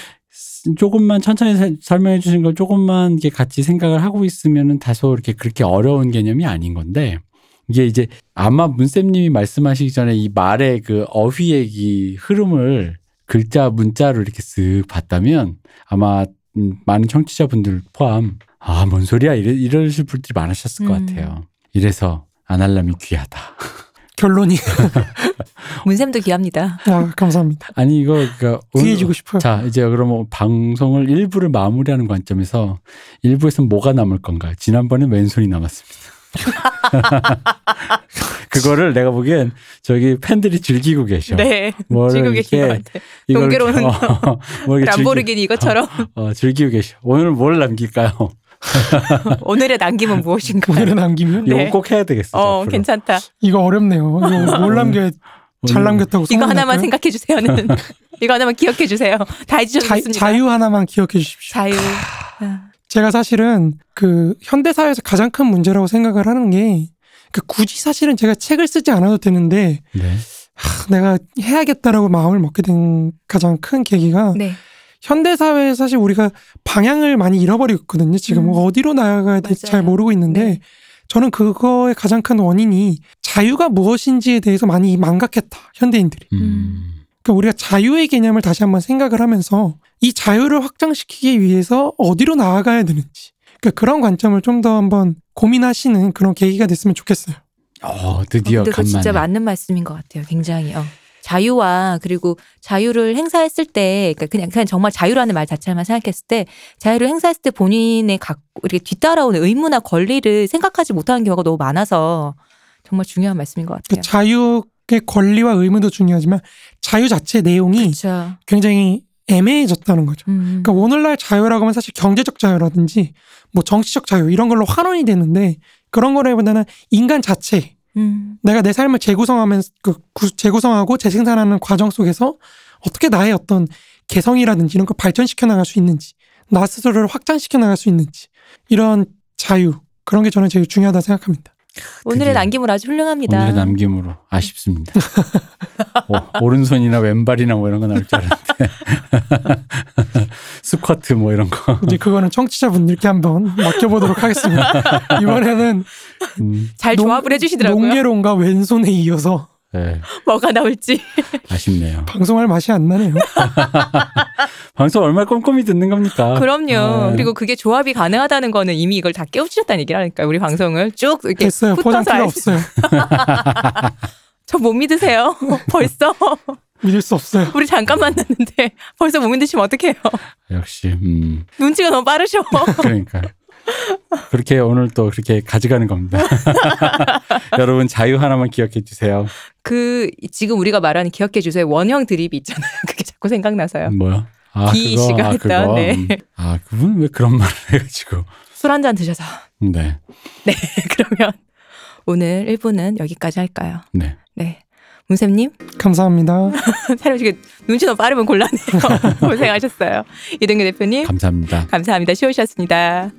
조금만 천천히 사- 설명해 주신 걸 조금만 이렇게 같이 생각을 하고 있으면은 다소 이렇게 그렇게 어려운 개념이 아닌 건데 이게 이제 아마 문쌤님이 말씀하시기 전에 이 말의 그 어휘의 이 흐름을 글자 문자로 이렇게 쓱 봤다면 아마 음, 많은 청취자분들 포함 아 뭔 소리야 이래, 이러실 분들이 많으셨을 것 음. 같아요. 이래서 아날람이 귀하다. 결론이 문쌤도 귀합니다. 아 감사합니다. 아니 이거 그러니까 귀해지고 싶어요. 자, 이제 그러면 방송을 일부를 마무리하는 관점에서 일부에서 뭐가 남을 건가? 지난번에 왼손이 남았습니다. 그거를 내가 보기엔 저기 팬들이 즐기고 계셔. 네. 지고 계신 것 같아요. 이걸 동계로는 어, 뭐 즐기, 람보르기니 이것처럼 어, 즐기고 계셔. 오늘 뭘 남길까요? 오늘의 남김은 무엇인가요? 오늘은 남기면 네. 이거 꼭 해야 되겠어. 어, 앞으로. 괜찮다. 이거 어렵네요. 이거 뭘 남겨 잘 오늘 남겼다고 이거 하나만? 생각해 주세요는 이거 하나만 기억해 주세요. 다 자, 해주셨습니다. 자유 하나만 기억해 주십시오. 자유. 아, 제가 사실은 그 현대 사회에서 가장 큰 문제라고 생각을 하는 게 그 굳이 사실은 제가 책을 쓰지 않아도 되는데 네. 하, 내가 해야겠다라고 마음을 먹게 된 가장 큰 계기가 네. 현대 사회에 사실 우리가 방향을 많이 잃어버리고 있거든요. 지금 음. 어디로 나아가야 될지 잘 맞아요. 모르고 있는데 네. 저는 그거의 가장 큰 원인이 자유가 무엇인지에 대해서 많이 망각했다. 현대인들이. 음. 그러니까 우리가 자유의 개념을 다시 한번 생각을 하면서 이 자유를 확장시키기 위해서 어디로 나아가야 되는지 그러니까 그런 관점을 좀 더 한번 고민하시는 그런 계기가 됐으면 좋겠어요. 어, 드디어 근데 그거 간만에. 진짜 맞는 말씀인 것 같아요. 굉장히. 어. 자유와 그리고 자유를 행사했을 때 그러니까 그냥 그냥 정말 자유라는 말 자체만 생각했을 때 자유를 행사했을 때 본인의 갖고 이렇게 뒤따라오는 의무나 권리를 생각하지 못하는 경우가 너무 많아서 정말 중요한 말씀인 것그 같아요. 자유의 권리와 의무도 중요하지만 자유 자체 내용이 그렇죠. 굉장히 애매해졌다는 거죠. 음. 그러니까 오늘날 자유라고 하면 사실 경제적 자유라든지 뭐 정치적 자유 이런 걸로 환원이 되는데 그런 거라기보다는 인간 자체 음. 내가 내 삶을 재구성하면서 그 구- 재구성하고 재생산하는 과정 속에서 어떻게 나의 어떤 개성이라든지 이런 걸 발전시켜 나갈 수 있는지 나 스스로를 확장시켜 나갈 수 있는지 이런 자유 그런 게 저는 제일 중요하다 생각합니다. 오늘의. 남김을 아주 훌륭합니다. 오늘의 남김으로 아쉽습니다. 오, 오른손이나 왼발이나 뭐 이런 거 나올 줄 알았는데 스쿼트 뭐 이런 거. 이제 그거는 청취자분들께 한번 맡겨보도록 하겠습니다. 이번에는 음, 잘 농- 조합을 해주시더라고요. 농계론과 왼손에 이어서 네, 뭐가 나올지. 아쉽네요. 방송할 맛이 안 나네요. 방송 얼마나 꼼꼼히 듣는 겁니까? 그럼요. 네. 그리고 그게 조합이 가능하다는 거는 이미 이걸 다 깨우치셨다는 얘기라니까 우리 방송을 쭉 이렇게 됐어요. 포장 필요 알- 없어요. 저 못 믿으세요. 벌써 믿을 수 없어요. 우리 잠깐 만났는데 벌써 못 믿으시면 어떡해요. 역시 음, 눈치가 너무 빠르셔. 그러니까 그렇게 오늘 또 그렇게 가져가는 겁니다. 여러분 자유 하나만 기억해 주세요. 그 지금 우리가 말하는 기억해 주세요. 원형 드립이 있잖아요. 그게 자꾸 생각나서요. 뭐요? 아, 기 그거, 씨가 아, 했던, 그거. 네. 음. 아, 그분 왜 그런 말을 해가지고. 술 한 잔 드셔서. 네, 네. 그러면 오늘 1부는 여기까지 할까요? 네. 네. 문쌤님, 감사합니다. 사람 지금 눈치 너무 빠르면 곤란해요. 고생하셨어요. 이동규 대표님, 감사합니다. 감사합니다. 쉬우셨습니다.